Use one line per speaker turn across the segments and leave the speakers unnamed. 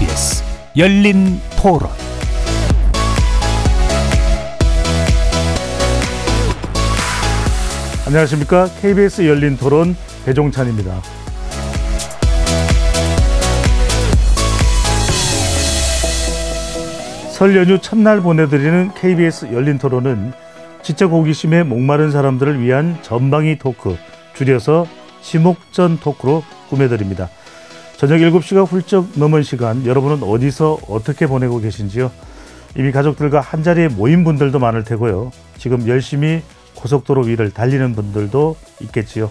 KBS 열린 토론
안녕하십니까. KBS 열린 토론 배종찬입니다. 설 연휴 첫날 보내드리는 KBS 열린 토론은 지적 호기심에 목마른 사람들을 위한 전방위 토크, 줄여서 지목전 토크로 꾸며드립니다. 저녁 7시가 훌쩍 넘은 시간 여러분은 어디서 어떻게 보내고 계신지요? 이미 가족들과 한자리에 모인 분들도 많을 테고요. 지금 열심히 고속도로 위를 달리는 분들도 있겠지요.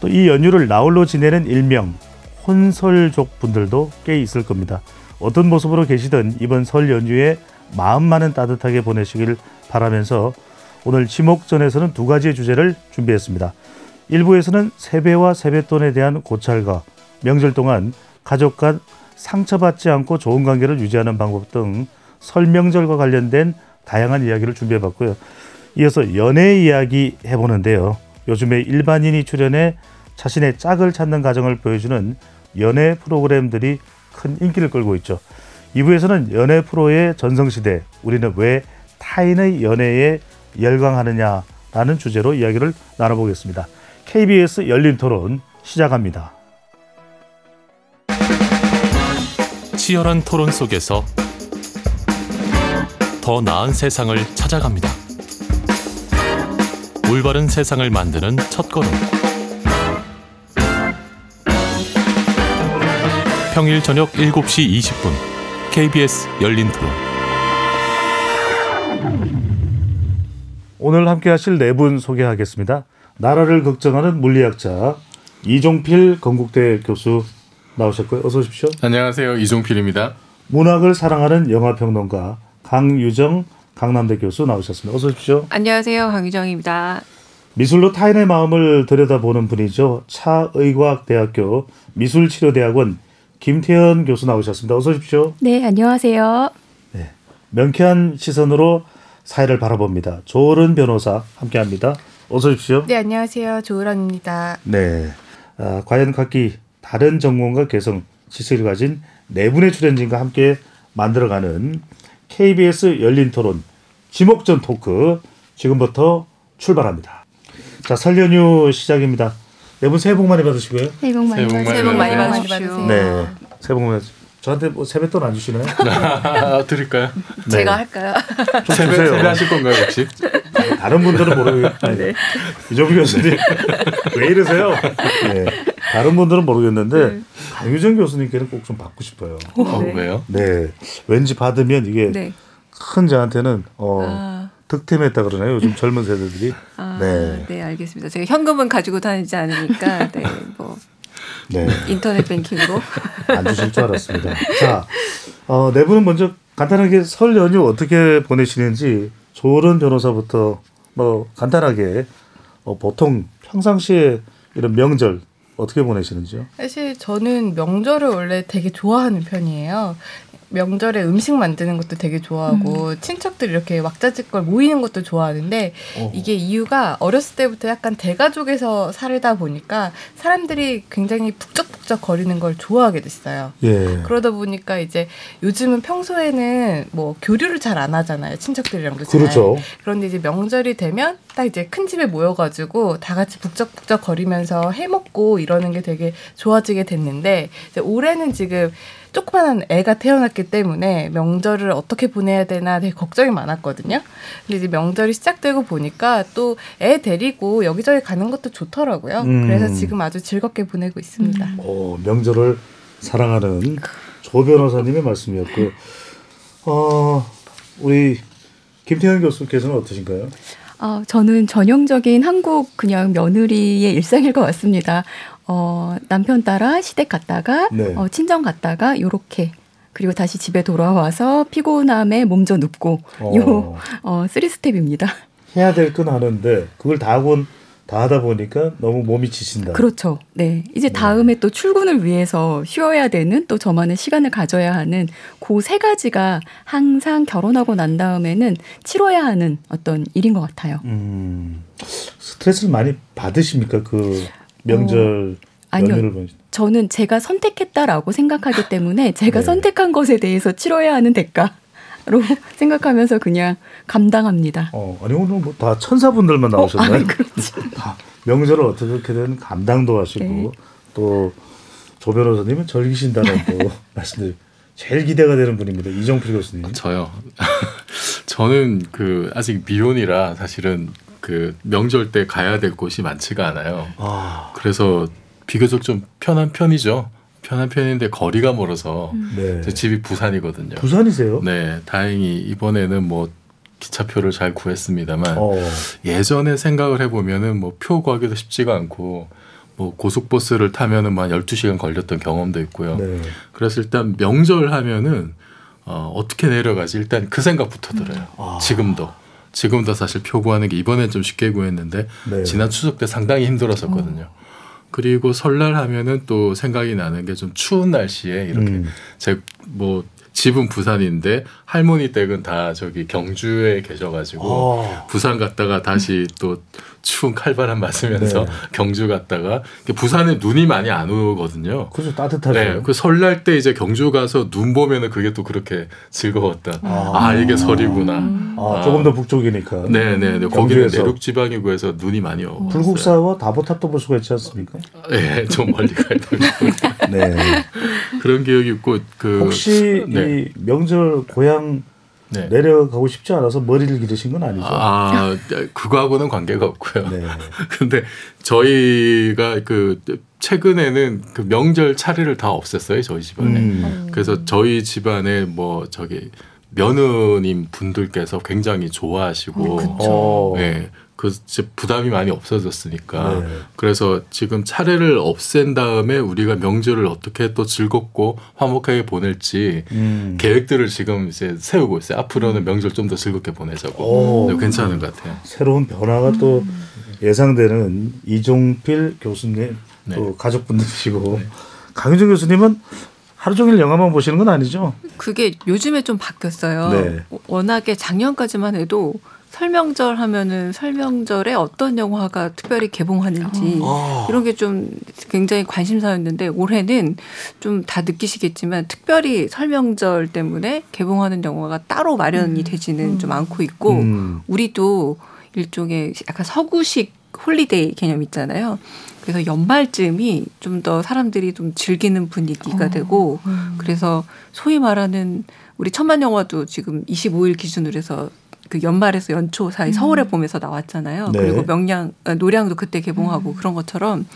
또 이 연휴를 나홀로 지내는 일명 혼설족 분들도 꽤 있을 겁니다. 어떤 모습으로 계시든 이번 설 연휴에 마음만은 따뜻하게 보내시길 바라면서 오늘 지목전에서는 두 가지의 주제를 준비했습니다. 일부에서는 세배와 세뱃돈에 대한 고찰과 명절 동안 가족 간 상처받지 않고 좋은 관계를 유지하는 방법 등 설명절과 관련된 다양한 이야기를 준비해봤고요. 이어서 연애 이야기 해보는데요. 요즘에 일반인이 출연해 자신의 짝을 찾는 과정을 보여주는 연애 프로그램들이 큰 인기를 끌고 있죠. 2부에서는 연애 프로의 전성시대, 우리는 왜 타인의 연애에 열광하느냐라는 주제로 이야기를 나눠보겠습니다. KBS 열린 토론 시작합니다.
치열한 토론 속에서 더 나은 세상을 찾아갑니다. 올바른 세상을 만드는 첫걸음. 평일 저녁 7시 20분 KBS 열린 토론.
오늘 함께 하실 네 분 소개하겠습니다. 나라를 걱정하는 물리학자 이종필 건국대 교수 나오셨고요. 어서 오십시오.
안녕하세요. 이종필입니다.
문학을 사랑하는 영화평론가 강유정 강남대 교수 나오셨습니다. 어서 오십시오.
안녕하세요. 강유정입니다.
미술로 타인의 마음을 들여다보는 분이죠. 차의과학대학교 미술치료대학원 김태현 교수 나오셨습니다. 어서 오십시오.
네, 안녕하세요.
명쾌한 시선으로 사회를 바라봅니다. 조은 변호사 함께합니다. 어서 오십시오.
네, 안녕하세요. 조으란입니다.
네. 아, 과연 각기 다른 전공과 개성, 지식을 가진 네 분의 출연진과 함께 만들어가는 KBS 열린 토론 지목전 토크 지금부터 출발합니다. 자, 설 연휴 시작입니다. 네 분 새해 복 많이 받으시고요.
새해 복 많이
새해 복
받으세요.
새해 복 많이.
받으세요.
네. 새해 복 많이 받으세요. 저한테 뭐 세뱃돈 안 주시나요?
아, 드릴까요?
네.
제가 할까요?
좀
세배,
주세요.
세배하실 건가요, 혹시?
다른 분들은 모르겠는데 이종필 교수님 왜 이러세요? 네. 다른 분들은 모르겠는데 강유정 교수님께는 꼭 좀 받고 싶어요.
어, 왜요?
네, 왠지 받으면 이게
네.
큰 저한테는 어,
아,
득템했다 그러나요? 요즘 젊은 세대들이.
아,
네.
네. 알겠습니다. 제가 현금은 가지고 다니지 않으니까 네, 뭐
네,
인터넷 뱅킹으로
안 주실 줄 알았습니다. 자, 어, 네 분은 먼저 간단하게 설 연휴 어떻게 보내시는지 조은 변호사부터 뭐 간단하게 어, 보통 평상시에 이런 명절 어떻게 보내시는지요?
사실 저는 명절을 원래 되게 좋아하는 편이에요. 명절에 음식 만드는 것도 되게 좋아하고 친척들 이렇게 왁자지껄 모이는 것도 좋아하는데
어.
이게 이유가 어렸을 때부터 약간 대가족에서 살다 보니까 사람들이 굉장히 북적북적 거리는 걸 좋아하게 됐어요.
예.
그러다 보니까 이제 요즘은 평소에는 뭐 교류를 잘 안 하잖아요. 친척들이랑도 잘.
그렇죠.
그런데 이제 명절이 되면 딱 이제 큰 집에 모여가지고 다 같이 북적북적 거리면서 해먹고 이러는 게 되게 좋아지게 됐는데 올해는 지금 조그만한 애가 태어났기 때문에 명절을 어떻게 보내야 되나 되게 걱정이 많았거든요. 근데 이제 명절이 시작되고 보니까 또 애 데리고 여기저기 가는 것도 좋더라고요.
음.
그래서 지금 아주 즐겁게 보내고 있습니다.
어, 명절을 사랑하는 조 변호사님의 말씀이었고, 어, 우리 김태현 교수께서는 어떠신가요?
어, 저는 전형적인 한국 그냥 며느리의 일상일 것 같습니다. 어, 남편 따라 시댁 갔다가
네.
어, 친정 갔다가 요렇게 그리고 다시 집에 돌아와서 피곤함에 몸져 눕고
어.
요 어, three step입니다.
해야 될 건 하는데 그걸 다 하고 다 하다 보니까 너무 몸이 지친다.
그렇죠. 네. 이제 다음에 또 출근을 위해서 쉬어야 되는 또 저만의 시간을 가져야 하는 그 세 가지가 항상 결혼하고 난 다음에는 치러야 하는 어떤 일인 것 같아요.
음, 스트레스를 많이 받으십니까? 그 명절
아니요.
연휴를 보내실 때?
저는 제가 선택했다라고 생각하기 때문에 제가
네.
선택한 것에 대해서 치러야 하는 대가 로 생각하면서 그냥 감당합니다.
어, 아니 오늘 뭐 다 천사분들만 나오셨나요?
어, 아니, 그렇지.
명절을 어떻게든 감당도 하시고
네.
또조 변호사님은 절기신다는 또 말씀들 제일 기대가 되는 분입니다. 이정필 교수님.
저요. 저는 그 아직 미혼이라 사실은 그 명절 때 가야 될 곳이 많지가 않아요.
아,
그래서 비교적 좀 편한 편이죠. 편한 편인데 거리가 멀어서
네.
제 집이 부산이거든요.
부산이세요?
네, 다행히 이번에는 뭐 기차표를 잘 구했습니다만
어,
예전에 생각을 해보면은 뭐 표 구하기도 쉽지가 않고 뭐 고속버스를 타면은 만 12시간 걸렸던 경험도 있고요.
네.
그래서 일단 명절 하면은 어, 어떻게 내려가지 일단 그 생각부터 들어요.
아.
지금도 지금도 사실 표 구하는 게 이번엔 좀 쉽게 구했는데
네.
지난 추석 때 상당히 힘들었었거든요. 그리고 설날 하면은 또 생각이 나는 게 좀 추운 날씨에 이렇게
음.
제뭐 집은 부산인데 할머니 댁은 다 저기 경주에 계셔가지고
아,
부산 갔다가 다시 또 추운 칼바람 맞으면서
네.
경주 갔다가 부산에 눈이 많이 안 오거든요.
그래서 따뜻하죠.
네, 그 설날 때 이제 경주 가서 눈 보면은 그게 또 그렇게 즐거웠다.
아.
아, 이게 설이구나.
아, 조금 더 북쪽이니까.
네, 네, 네. 거기는
경주에서.
내륙 지방이고 해서 눈이 많이 오고.
불국사와 다보탑도 볼 수가 있지 않습니까?
네, 좀 멀리 가야 되고
네.
그런 기억이 있고 그
혹시
네.
이 명절 고향
네.
내려가고 싶지 않아서 머리를 기르신 건 아니죠?
아, 그거하고는 관계가 없고요.
네.
근데 저희가 그 최근에는 그 명절 차례를 다 없앴어요 저희 집안에.
음.
그래서 저희 집안에 뭐 저기 며느님 분들께서 굉장히 좋아하시고,
어.
네, 그 부담이 많이 없어졌으니까.
네.
그래서 지금 차례를 없앤 다음에 우리가 명절을 어떻게 또 즐겁고 화목하게 보낼지
음.
계획들을 지금 이제 세우고 있어요. 앞으로는 명절 좀 더 즐겁게 보내자고.
오.
네, 괜찮은 것 같아요.
새로운 변화가 또 예상되는 이종필 교수님
네.
또 가족분들이시고 강윤정 교수님은 하루 종일 영화만 보시는 건 아니죠?
그게 요즘에 좀 바뀌었어요.
네.
워낙에 작년까지만 해도 설명절 하면은 설명절에 어떤 영화가 특별히 개봉하는지
아.
이런 게 좀 굉장히 관심사였는데 올해는 좀 다 느끼시겠지만 특별히 설명절 때문에 개봉하는 영화가 따로 마련이 되지는 좀 않고 있고
음.
우리도 일종의 약간 서구식 holiday 개념 있잖아요. 그래서 연말쯤이 좀 더 사람들이 좀 즐기는 분위기가 되고 그래서 소위 말하는 우리 천만 영화도 지금 25일 기준으로 해서 그 연말에서 연초 사이 서울의 봄에서 나왔잖아요.
네.
그리고 명량 아, 노량도 그때 개봉하고 그런 것처럼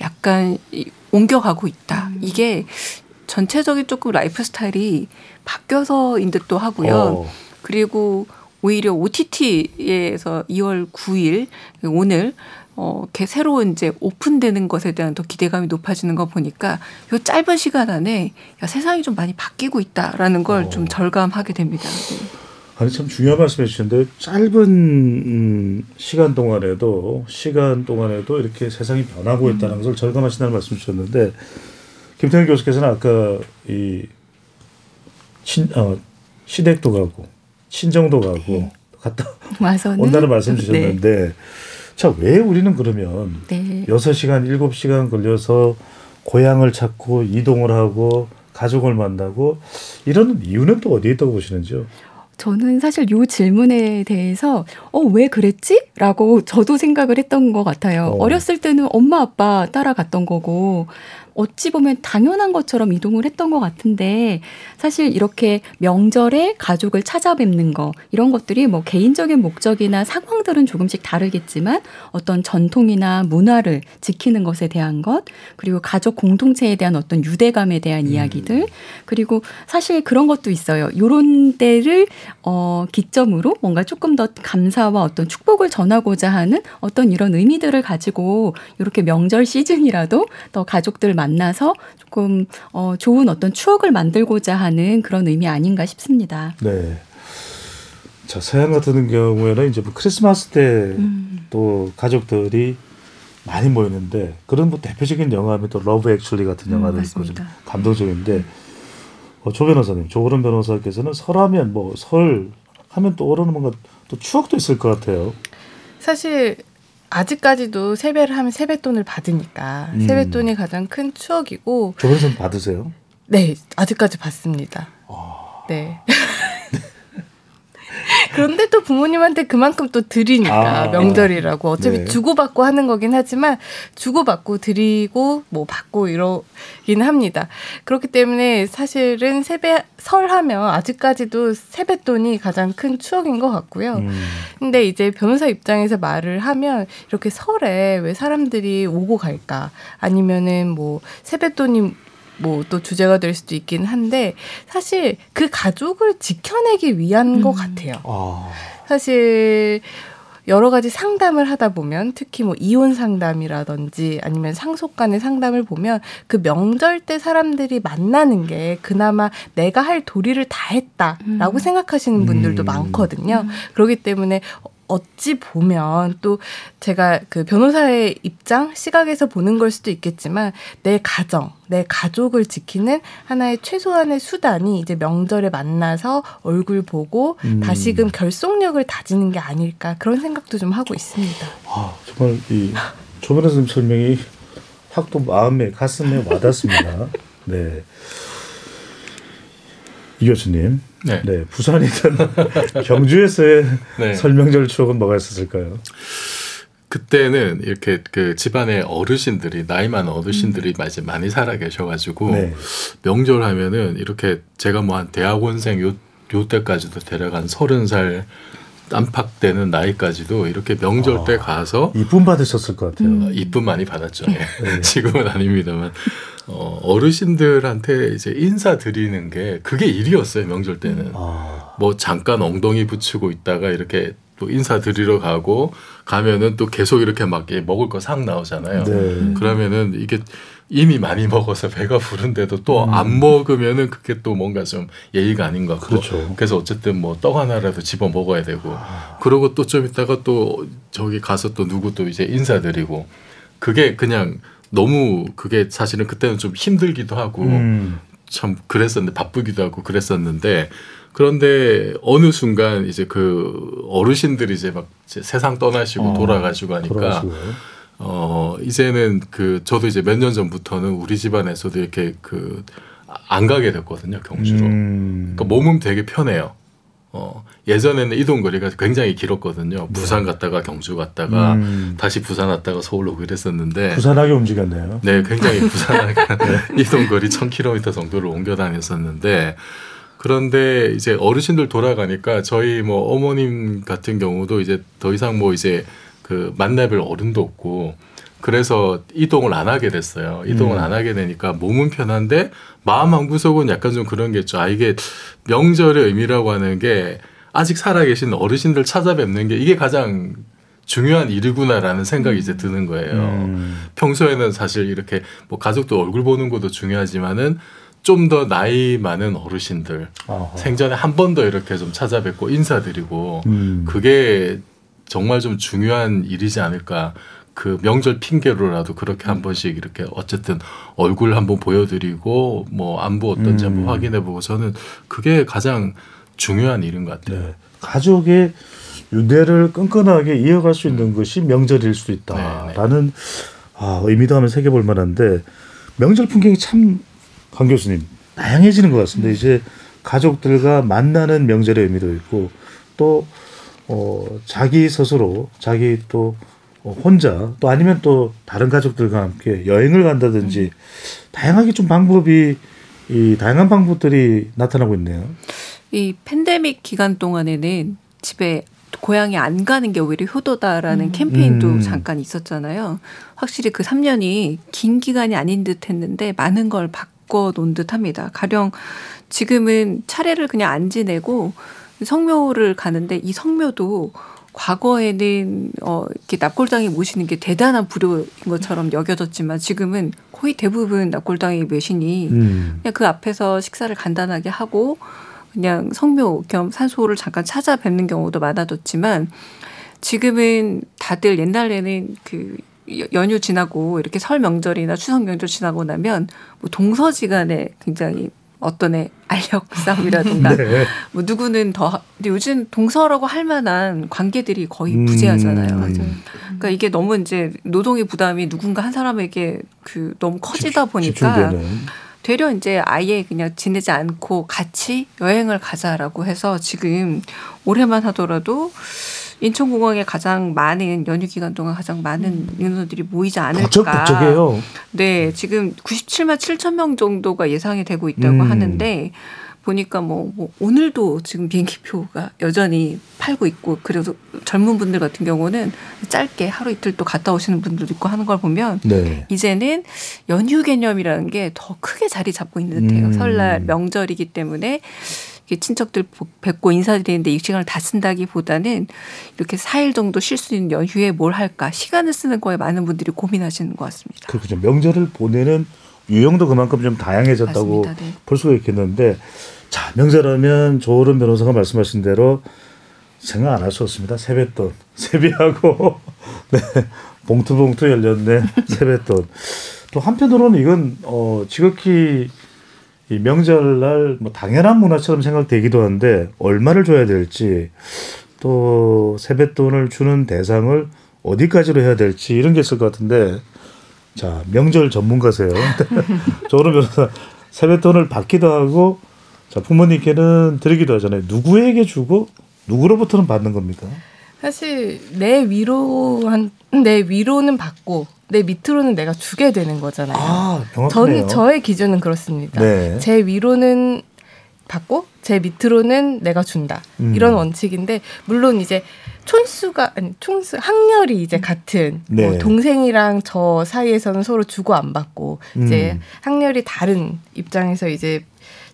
약간 이- 옮겨가고 있다. 이게 전체적인 조금 라이프 스타일이 바뀌어서인 듯도 하고요.
어.
그리고 오히려 OTT에서 2월 9일 오늘 어, 이렇게 새로운 이제 오픈되는 것에 대한 더 기대감이 높아지는 거 보니까 요 짧은 시간 안에 야, 세상이 좀 많이 바뀌고 있다라는 걸좀
어.
절감하게 됩니다. 네.
아니 참 중요한 말씀해 주셨는데 짧은 음, 시간 동안에도 시간 동안에도 이렇게 세상이 변하고 있다는 것을 절감하신다는 말씀 주셨는데 김태현 교수께서는 아까 이 친, 어, 시댁도 가고 친정도 가고 갔다
와서는
온다는 말씀 주셨는데 자왜 우리는 그러면
네. 네.
여섯 시간 일곱 시간 걸려서 고향을 찾고 이동을 하고 가족을 만나고 이런 이유는 또 어디에 있다고 보시는지요?
저는 사실 요 질문에 대해서 어 왜 그랬지? 라고 저도 생각을 했던 것 같아요.
어.
어. 렸을 때는 엄마 아빠 따라갔던 거고 어찌 보면 당연한 것처럼 이동을 했던 것 같은데 사실 이렇게 명절에 가족을 찾아뵙는 거 이런 것들이 뭐 개인적인 목적이나 상황들은 조금씩 다르겠지만 어떤 전통이나 문화를 지키는 것에 대한 것 그리고 가족 공동체에 대한 어떤 유대감에 대한 이야기들 그리고 사실 그런 것도 있어요. 요런 때를 어 기점으로 뭔가 조금 더 감사와 어떤 축복을 전하고자 하는 어떤 이런 의미들을 가지고 이렇게 명절 시즌이라도 더 가족들 만 나서 조금 어 좋은 어떤 추억을 만들고자 하는 그런 의미 아닌가 싶습니다.
네. 자 서양 같은 경우에는 이제 뭐 크리스마스 때또
음.
가족들이 많이 모이는데 그런 뭐 대표적인 영화하면 또 Love Actually 같은
음,
영화도 있고 좀. 감동적인데 어, 조 변호사님 조론 변호사께서는 설하면 뭐 설 하면 또 오르는 뭔가 또 추억도 있을 것 같아요.
사실 아직까지도 세배를 하면 세뱃돈을 받으니까
음.
세뱃돈이 가장 큰 추억이고
조변 선 받으세요?
네 아직까지 받습니다.
아.
네. 그런데 또 부모님한테 그만큼 또 드리니까
아.
명절이라고 어차피
네.
주고받고 하는 거긴 하지만 주고받고 드리고 뭐 받고 이러긴 합니다. 그렇기 때문에 사실은 세배 설하면 아직까지도 세뱃돈이 가장 큰 추억인 것 같고요.
음.
근데 이제 변호사 입장에서 말을 하면 이렇게 설에 왜 사람들이 오고 갈까? 아니면은 뭐 세뱃돈이 뭐 또 주제가 될 수도 있긴 한데 사실 그 가족을 지켜내기 위한 것 같아요.
아.
사실 여러 가지 상담을 하다 보면 특히 뭐 이혼 상담이라든지 아니면 상속 간의 상담을 보면 그 명절 때 사람들이 만나는 게 그나마 내가 할 도리를 다 했다라고
음.
생각하시는 분들도
음.
많거든요. 그렇기 때문에 어찌 보면 또 제가 그 변호사의 입장 시각에서 보는 걸 수도 있겠지만 내 가정, 내 가족을 지키는 하나의 최소한의 수단이 이제 명절에 만나서 얼굴 보고
음.
다시금 결속력을 다지는 게 아닐까 그런 생각도 좀 하고 있습니다.
아, 정말 이 조변 선생님 설명이 확 또 마음에 가슴에 와닿습니다. 네. 이 교수님,
네.
네, 부산이든 경주에서의
네.
설명절 추억은 뭐가 있었을까요?
그때는 이렇게 그 집안의 어르신들이 나이 많은 어르신들이 많이 많이 살아 계셔가지고
네.
명절 하면은 이렇게 제가 뭐 한 대학원생 요, 요 때까지도 대략 한 서른 살 깜팍 되는 나이까지도 이렇게 명절
아.
때 가서
이쁨 받으셨을 것 같아요.
어, 이쁨 많이 받았죠. 예.
네.
지금은 아닙니다만 어, 어르신들한테 이제 인사 드리는 게 그게 일이었어요 명절 때는.
아,
뭐 잠깐 엉덩이 붙이고 있다가 이렇게 또 인사 드리러 가고 가면은 또 계속 이렇게 막 먹을 거 상 나오잖아요.
네.
그러면은 이게 이미 많이 먹어서 배가 부른데도 또안
음.
먹으면은 그게 또 뭔가 좀 예의가 아닌 것 같고
그렇죠.
그래서 어쨌든 뭐 떡 하나라도 집어 먹어야 되고
아.
그러고 또 좀 있다가 또 저기 가서 또 누구 또 이제 인사드리고 그게 그냥 너무 그게 사실은 그때는 좀 힘들기도 하고
음,
참 그랬었는데 바쁘기도 하고 그랬었는데 그런데 어느 순간 이제 그 어르신들이 이제 막 이제 세상 떠나시고
어,
돌아가시고 하니까
돌아가시고요.
어 이제는 그 저도 이제 몇 년 전부터는 우리 집안에서도 이렇게 그 안 가게 됐거든요 경주로.
음,
그러니까 몸은 되게 편해요. 어 예전에는 이동 거리가 굉장히 길었거든요. 부산 갔다가 경주 갔다가
음,
다시 부산 왔다가 서울 오고 이랬었는데
부산하게 움직였네요.
네, 굉장히 부산하게 이동 거리 1000km 정도를 옮겨 다녔었는데 그런데 이제 어르신들 돌아가니까 저희 뭐 어머님 같은 경우도 이제 더 이상 뭐 이제 그 만나뵐 어른도 없고 그래서 이동을 안 하게 됐어요. 이동을
음.
안 하게 되니까 몸은 편한데 마음 한 구석은 약간 좀 그런 게 있죠. 아 이게 명절의 의미라고 하는 게 아직 살아계신 어르신들 찾아뵙는 게 이게 가장 중요한 일이구나라는 생각이 이제 드는 거예요.
음,
평소에는 사실 이렇게 뭐 가족도 얼굴 보는 것도 중요하지만은 좀 더 나이 많은 어르신들
아하.
생전에 한 번 더 이렇게 좀 찾아뵙고 인사드리고
음,
그게 정말 좀 중요한 일이지 않을까. 그 명절 핑계로라도 그렇게 한 번씩 이렇게 어쨌든 얼굴 한번 보여드리고 뭐 안부 어떤지
음.
한번 확인해보고 저는 그게 가장 중요한 일인 것 같아요.
네. 가족의 유대를 끈끈하게 이어갈 수 있는 것이 명절일 수
네,
있다라는 아, 의미도 하면 새겨볼 만한데 명절 풍경이 참 강 교수님 다양해지는 것 같습니다. 이제 가족들과 만나는 명절의 의미도 있고 또 어, 자기 스스로 자기 또 어, 혼자 또 아니면 또 다른 가족들과 함께 여행을 간다든지 다양하게 좀 방법이 이 다양한 방법들이 나타나고 있네요.
이 팬데믹 기간 동안에는 집에 고향에 안 가는 게 오히려 효도다라는
음.
캠페인도
음.
잠깐 있었잖아요. 확실히 그 3년이 긴 기간이 아닌 듯 했는데 많은 걸 바꿔 놓은 듯 합니다. 가령 지금은 차례를 그냥 안 지내고 성묘를 가는데 이 성묘도 과거에는 어 이렇게 납골당이 모시는 게 대단한 불효인 것처럼 여겨졌지만 지금은 거의 대부분 납골당의 매신이
음.
그냥 그 앞에서 식사를 간단하게 하고 그냥 성묘 겸 산소를 잠깐 찾아뵙는 경우도 많아졌지만 지금은 다들 옛날에는 그 여- 연휴 지나고 이렇게 설 명절이나 추석 명절 지나고 나면 뭐 동서지간에 굉장히 어떤 애 알력 싸움이라든가
네.
뭐 누구는 더 근데 요즘 동서라고 할 만한 관계들이 거의
음.
부재하잖아요.
맞아요.
그러니까 이게 너무 이제 노동의 부담이 누군가 한 사람에게 그 너무 커지다 보니까. 되려 이제 아예 그냥 지내지 않고 같이 여행을 가자라고 해서 지금 올해만 하더라도 인천공항에 가장 많은 연휴 기간 동안 가장 많은 인원들이 모이지 않을까.
북적북적해요.
네, 지금 97만 7천 명 정도가 예상이 되고 있다고
음.
하는데 보니까 뭐, 뭐 오늘도 지금 비행기 표가 여전히 팔고 있고 그래도 젊은 분들 같은 경우는 짧게 하루 이틀 또 갔다 오시는 분들도 있고 하는 걸 보면
네.
이제는 연휴 개념이라는 게 더 크게 자리 잡고 있는 듯해요.
음.
설날 명절이기 때문에 친척들 뵙고 인사드리는데 이 시간을 다 쓴다기보다는 이렇게 4일 정도 쉴 수 있는 연휴에 뭘 할까 시간을 쓰는 거에 많은 분들이 고민하시는 것 같습니다.
그렇죠. 명절을 보내는 유형도 그만큼 좀 다양해졌다고
맞습니다. 네.
볼 수가 있겠는데 자 명절하면 조은 변호사가 말씀하신 대로 생각 안 할 수 없습니다. 세뱃돈 세비하고 네 봉투봉투 열렸네 세뱃돈 또 한편으로는 이건 어 지극히 이 명절날 뭐 당연한 문화처럼 생각되기도 한데 얼마를 줘야 될지 또 세뱃돈을 주는 대상을 어디까지로 해야 될지 이런 게 있을 것 같은데 자 명절 전문가세요. 저런 변호사 세뱃돈을 받기도 하고 자 부모님께는 드리기도 하잖아요. 누구에게 주고 누구로부터는 받는 겁니까?
사실 내 위로 한 내 위로는 받고 내 밑으로는 내가 주게 되는 거잖아요.
아 명확하네요.
전 저의 기준은 그렇습니다.
네.
제 위로는 받고 제 밑으로는 내가 준다
음.
이런 원칙인데 물론 이제 촌수가 아니 촌수 학렬이 이제 같은
네.
뭐 동생이랑 저 사이에서는 서로 주고 안 받고 이제
음.
학렬이 다른 입장에서 이제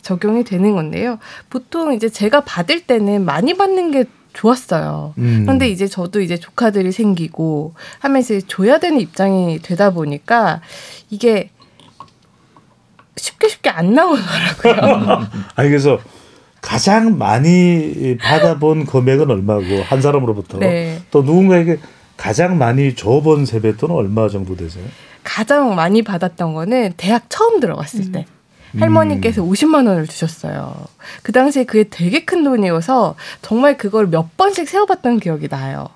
적용이 되는 건데요. 보통 이제 제가 받을 때는 많이 받는 게 좋았어요.
음.
그런데 이제 저도 이제 조카들이 생기고 하면서 줘야 되는 입장이 되다 보니까 이게 쉽게 쉽게 안 나오더라고요.
아니 그래서 가장 많이 받아본 금액은 얼마고 한 사람으로부터
네.
또 누군가에게 가장 많이 줘본 세뱃돈은 얼마 정도 되세요?
가장 많이 받았던 거는 대학 처음 들어갔을 때. 할머니께서 50만 원을 주셨어요. 그 당시에 그게 되게 큰 돈이어서 정말 그걸 몇 번씩 세어봤던 기억이 나요.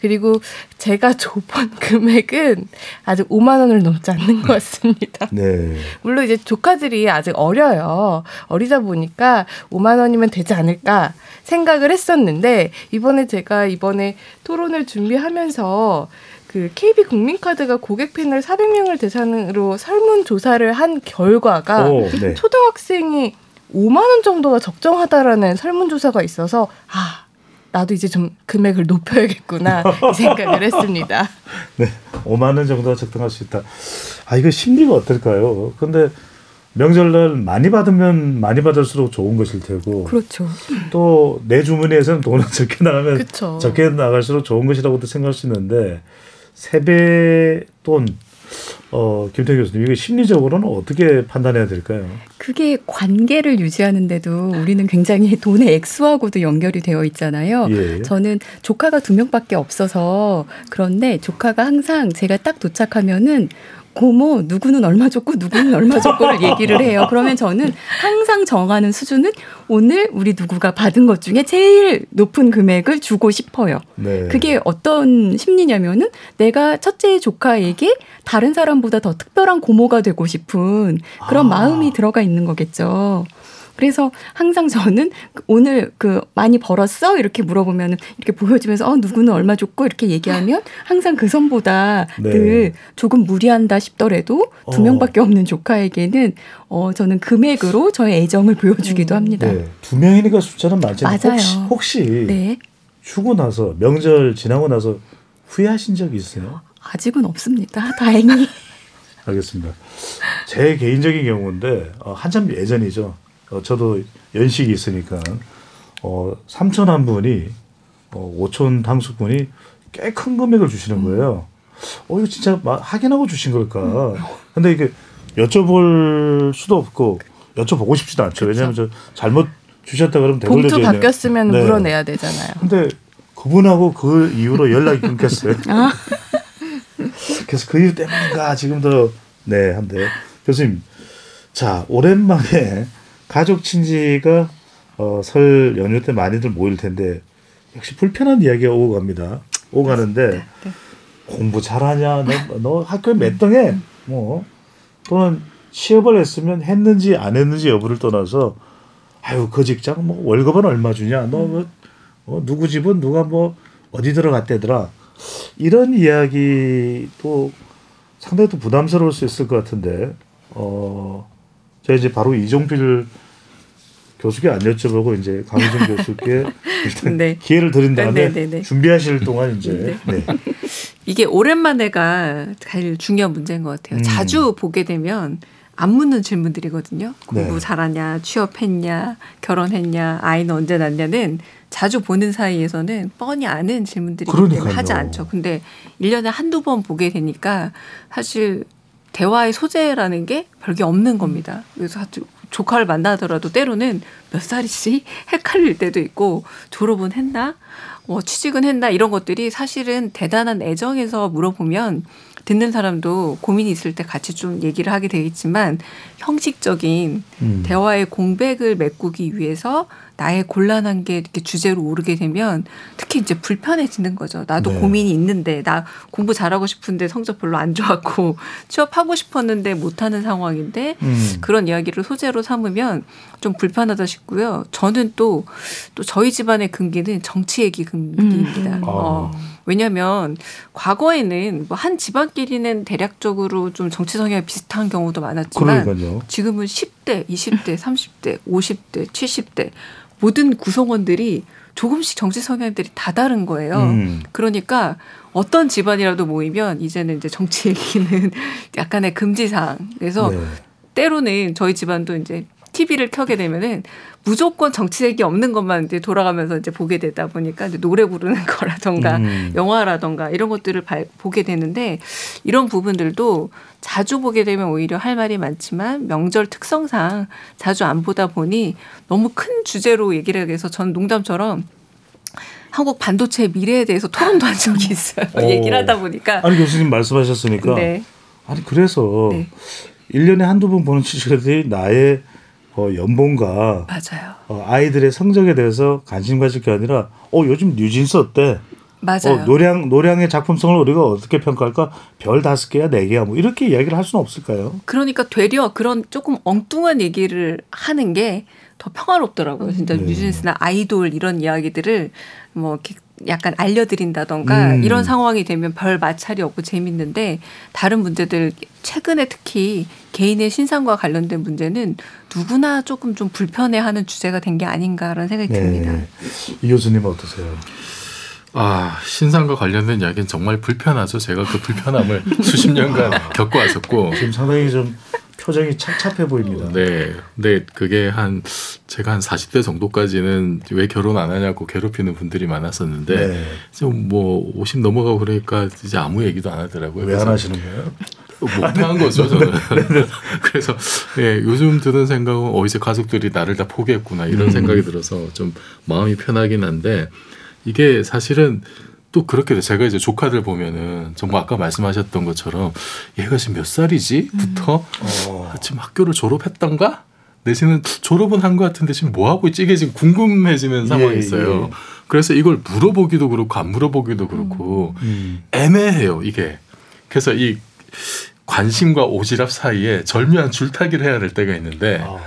그리고 제가 줘본 금액은 아직 5만 원을 넘지 않는 것 같습니다.
네.
물론 이제 조카들이 아직 어려요. 어리다 보니까 5만 원이면 되지 않을까 생각을 했었는데 이번에 제가 이번에 토론을 준비하면서 그 KB 국민카드가 고객 패널 400명을 대상으로 설문 조사를 한 결과가
오, 네.
초등학생이 5만 원 정도가 적정하다라는 설문 조사가 있어서 아 나도 이제 좀 금액을 높여야겠구나 이 생각을 했습니다.
네. 5만 원 정도가 적당할 수 있다. 아 이거 심리가 어떨까요? 근데 명절날 많이 받으면 많이 받을수록 좋은 것일 테고
그렇죠.
또 내 주머니에서는 돈을 적게 나가면
그쵸.
적게 나갈수록 좋은 것이라고도 생각할 수 있는데 세배돈 어 김태희 교수님 이게 심리적으로는 어떻게 판단해야 될까요?
그게 관계를 유지하는데도 우리는 굉장히 돈의 액수하고도 연결이 되어 있잖아요.
예.
저는 조카가 두 명밖에 없어서 그런데 조카가 항상 제가 딱 도착하면은 고모 누구는 얼마 줬고 누구는 얼마 줬고를 얘기를 해요. 그러면 저는 항상 정하는 수준은 오늘 우리 누구가 받은 것 중에 제일 높은 금액을 주고 싶어요.
네.
그게 어떤 심리냐면은 내가 첫째 조카에게 다른 사람보다 더 특별한 고모가 되고 싶은 그런
아.
마음이 들어가 있는 거겠죠. 그래서 항상 저는 오늘 그 많이 벌었어 이렇게 물어보면 이렇게 보여주면서 어 누구는 얼마 줬고 이렇게 얘기하면 항상 그 선보다
네.
늘 조금 무리한다 싶더라도 두
어.
명밖에 없는 조카에게는 어 저는 금액으로 저의 애정을 보여주기도 합니다.
네. 두 명이니까 숫자는 많지만
맞아요.
혹시, 혹시
네.
주고 나서 명절 지나고 나서 후회하신 적이 있어요?
아직은 없습니다. 다행히.
알겠습니다. 제 개인적인 경우인데 어, 한참 예전이죠. 어, 저도 연식이 있으니까 어, 삼촌 한 분이 어, 오촌 당숙분이 꽤 큰 금액을 주시는 거예요. 어 이거 진짜 마- 확인하고 주신 걸까? 근데 이게 여쭤볼 수도 없고 여쭤보고 싶지도 않죠. 왜냐하면 저 잘못 주셨다 그러면
봉투
되돌려줘야 돼요.
바뀌었으면
네.
물어내야 되잖아요.
근데 그분하고 그 이후로 연락이 끊겼어요. 그래서 그 이유 때문인가 지금도 네 한데 교수님 자 오랜만에 가족 친지가 어, 설 연휴 때 많이들 모일 텐데 역시 불편한 이야기가 오고 갑니다. 오고 가는데 공부 잘하냐, 너, 너 학교에 몇 등해, 뭐 또는 취업을 했으면 했는지 안 했는지 여부를 떠나서 아유 그 직장 뭐 월급은 얼마 주냐, 너 뭐, 어, 누구 집은 누가 뭐 어디 들어갔대더라 이런 이야기도 상당히 또 부담스러울 수 있을 것 같은데 어 제가 이제 바로 이종필 교수께 안 여쭤보고 이제 강희정 교수께 일단
네.
기회를 드린 다음에
네, 네, 네.
준비하실 동안 이제 네.
이게 오랜만에가 제일 중요한 문제인 것 같아요.
음.
자주 보게 되면 안 묻는 질문들이거든요. 공부
네.
잘하냐, 취업했냐, 결혼했냐, 아이는 언제 낳냐는 자주 보는 사이에서는 뻔히 아는
그러니까요.
하지 않죠. 근데 일년에 한두 번 보게 되니까 사실 대화의 소재라는 게 별게 없는 겁니다. 그래서 아주 조카를 만나더라도 때로는 몇 살이지 헷갈릴 때도 있고 졸업은 했나? 뭐 취직은 했나? 이런 것들이 사실은 대단한 애정에서 물어보면 듣는 사람도 고민이 있을 때 같이 좀 얘기를 하게 되겠지만 형식적인
음.
대화의 공백을 메꾸기 위해서 나의 곤란한 게 이렇게 주제로 오르게 되면 특히 이제 불편해지는 거죠. 나도
네.
고민이 있는데 나 공부 잘하고 싶은데 성적 별로 안 좋았고 취업하고 싶었는데 못하는 상황인데
음.
그런 이야기를 소재로 삼으면 좀 불편하다 싶고요. 저는 또, 또 저희 집안의 근기는 정치 얘기 근기입니다.
음.
어, 왜냐하면 과거에는 뭐 한 집안끼리는 대략적으로 좀 정치 성향이 비슷한 경우도 많았지만
그러니까요.
지금은 10대, 20대, 30대, 50대, 70대 모든 구성원들이 조금씩 정치 성향들이 다 다른 거예요.
음.
그러니까 어떤 집안이라도 모이면 이제는 이제 정치 얘기는 약간의 금지사항. 그래서
네.
때로는 저희 집안도 이제 TV를 켜게 되면은 무조건 정치 얘기 없는 것만 이제 돌아가면서 이제 보게 되다 보니까 이제 노래 부르는 거라던가
음.
영화라던가 이런 것들을 발- 보게 되는데 이런 부분들도 자주 보게 되면 오히려 할 말이 많지만 명절 특성상 자주 안 보다 보니 너무 큰 주제로 얘기를 해서 전 농담처럼 한국 반도체의 미래에 대해서 토론도 한 적이 있어요.
오.
얘기를 하다 보니까.
아니 교수님 말씀하셨으니까
네.
아니 그래서
네.
일 1년에 한두 번 보는 취재들이 나의 어, 연봉과
맞아요.
어, 아이들의 성적에 대해서 관심 가질 게 아니라 어 요즘 뉴진스 어때?
맞아요.
어, 노량 노량의 작품성을 우리가 어떻게 평가할까? 별 다섯 개야 네 개야 뭐 이렇게 이야기를 할 수는 없을까요?
그러니까 되려 그런 조금 엉뚱한 얘기를 하는 게 더 평화롭더라고요. 진짜
네.
뉴진스나 아이돌 이런 이야기들을 뭐 이렇게 약간 알려드린다던가
음.
이런 상황이 되면 별 마찰이 없고 재밌는데 다른 문제들 최근에 특히 개인의 신상과 관련된 문제는 누구나 조금 좀 불편해하는 주제가 된 게 아닌가라는 생각이 듭니다.
네. 이 교수님 어떠세요?
아 신상과 관련된 이야기는 정말 불편하죠. 제가 그 불편함을 수십 년간 겪어왔었고
지금 상당히 좀 표정이 착잡해 보입니다.
네. 근데 그게 한 제가 한 40대 정도까지는 왜 결혼 안 하냐고 괴롭히는 분들이 많았었는데
네.
지금 뭐 50 넘어가고 그러니까 이제 아무 얘기도 안 하더라고요.
왜 안 하시는 거예요?
못한 거죠 저는. 그래서 예, 요즘 드는 생각은 어 이제 가족들이 나를 다 포기했구나 이런
음.
생각이 들어서 좀 마음이 편하긴 한데 이게 사실은 또 그렇게 돼. 제가 이제 조카들 보면은 정말 아까 말씀하셨던 것처럼 얘가 지금 몇 살이지?부터
어.
지금 학교를 졸업했던가? 내지는 졸업은 한 것 같은데 지금 뭐 하고 있지? 이게 지금 궁금해지는 상황이
예,
있어요.
예.
그래서 이걸 물어보기도 그렇고 안 물어보기도 그렇고
음.
애매해요 이게. 그래서 이 관심과 오지랖 사이에 절묘한 줄타기를 해야 될 때가 있는데
아.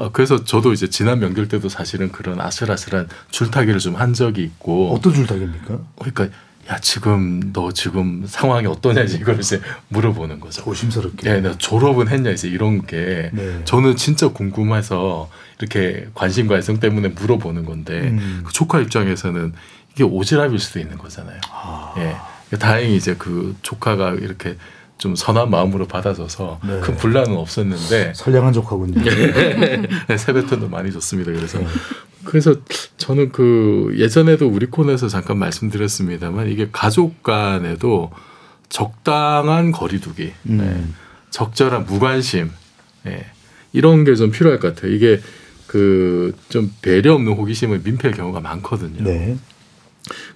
어, 그래서 저도 이제 지난 명절 때도 사실은 그런 아슬아슬한 줄타기를 좀 한 적이 있고
어떤 줄타기입니까?
그러니까 야 지금 너 지금 상황이 어떠냐 이걸 이제 물어보는 거죠.
조심스럽게.
네, 내가 졸업은 했냐 이제 이런 게
네.
저는 진짜 궁금해서 이렇게 관심과 애정 때문에 물어보는 건데
음.
그 조카 입장에서는 이게 오지랖일 수도 있는 거잖아요.
아.
예, 다행히 이제 그 조카가 이렇게 좀 선한 마음으로 받아줘서
네.
큰 분란은 없었는데
선량한 조카군요.
네, 세뱃돈도 많이 줬습니다. 그래서
네.
그래서 저는 그 예전에도 우리 코너에서 잠깐 말씀드렸습니다만 이게 가족 간에도 적당한 거리두기,
음.
네, 적절한 무관심, 예, 이런 게 좀 필요할 것 같아요. 이게 그 좀 배려 없는 호기심을 민폐일 경우가 많거든요.
네.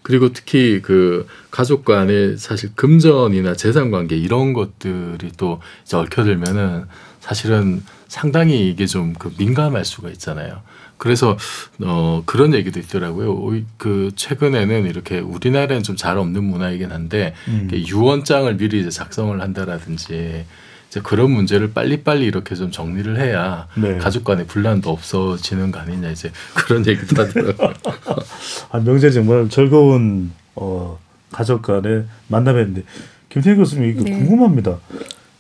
그리고 특히 그 가족 간에 사실 금전이나 재산 관계 이런 것들이 또 이제 얽혀들면은 사실은 상당히 이게 좀 그 민감할 수가 있잖아요. 그래서 어 그런 얘기도 있더라고요. 그 최근에는 이렇게 우리나라는 좀 잘 없는 문화이긴 한데
음.
유언장을 미리 이제 작성을 한다라든지 이제 그런 문제를 빨리빨리 이렇게 좀 정리를 해야
네.
가족 간의 분란도 없어지는 거 아니냐 이제 그런 얘기도 하더라고요.
아, 명절 정말 즐거운 어, 가족 간의 만남이었는데 김태희 교수님 이거
네.
궁금합니다.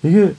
이게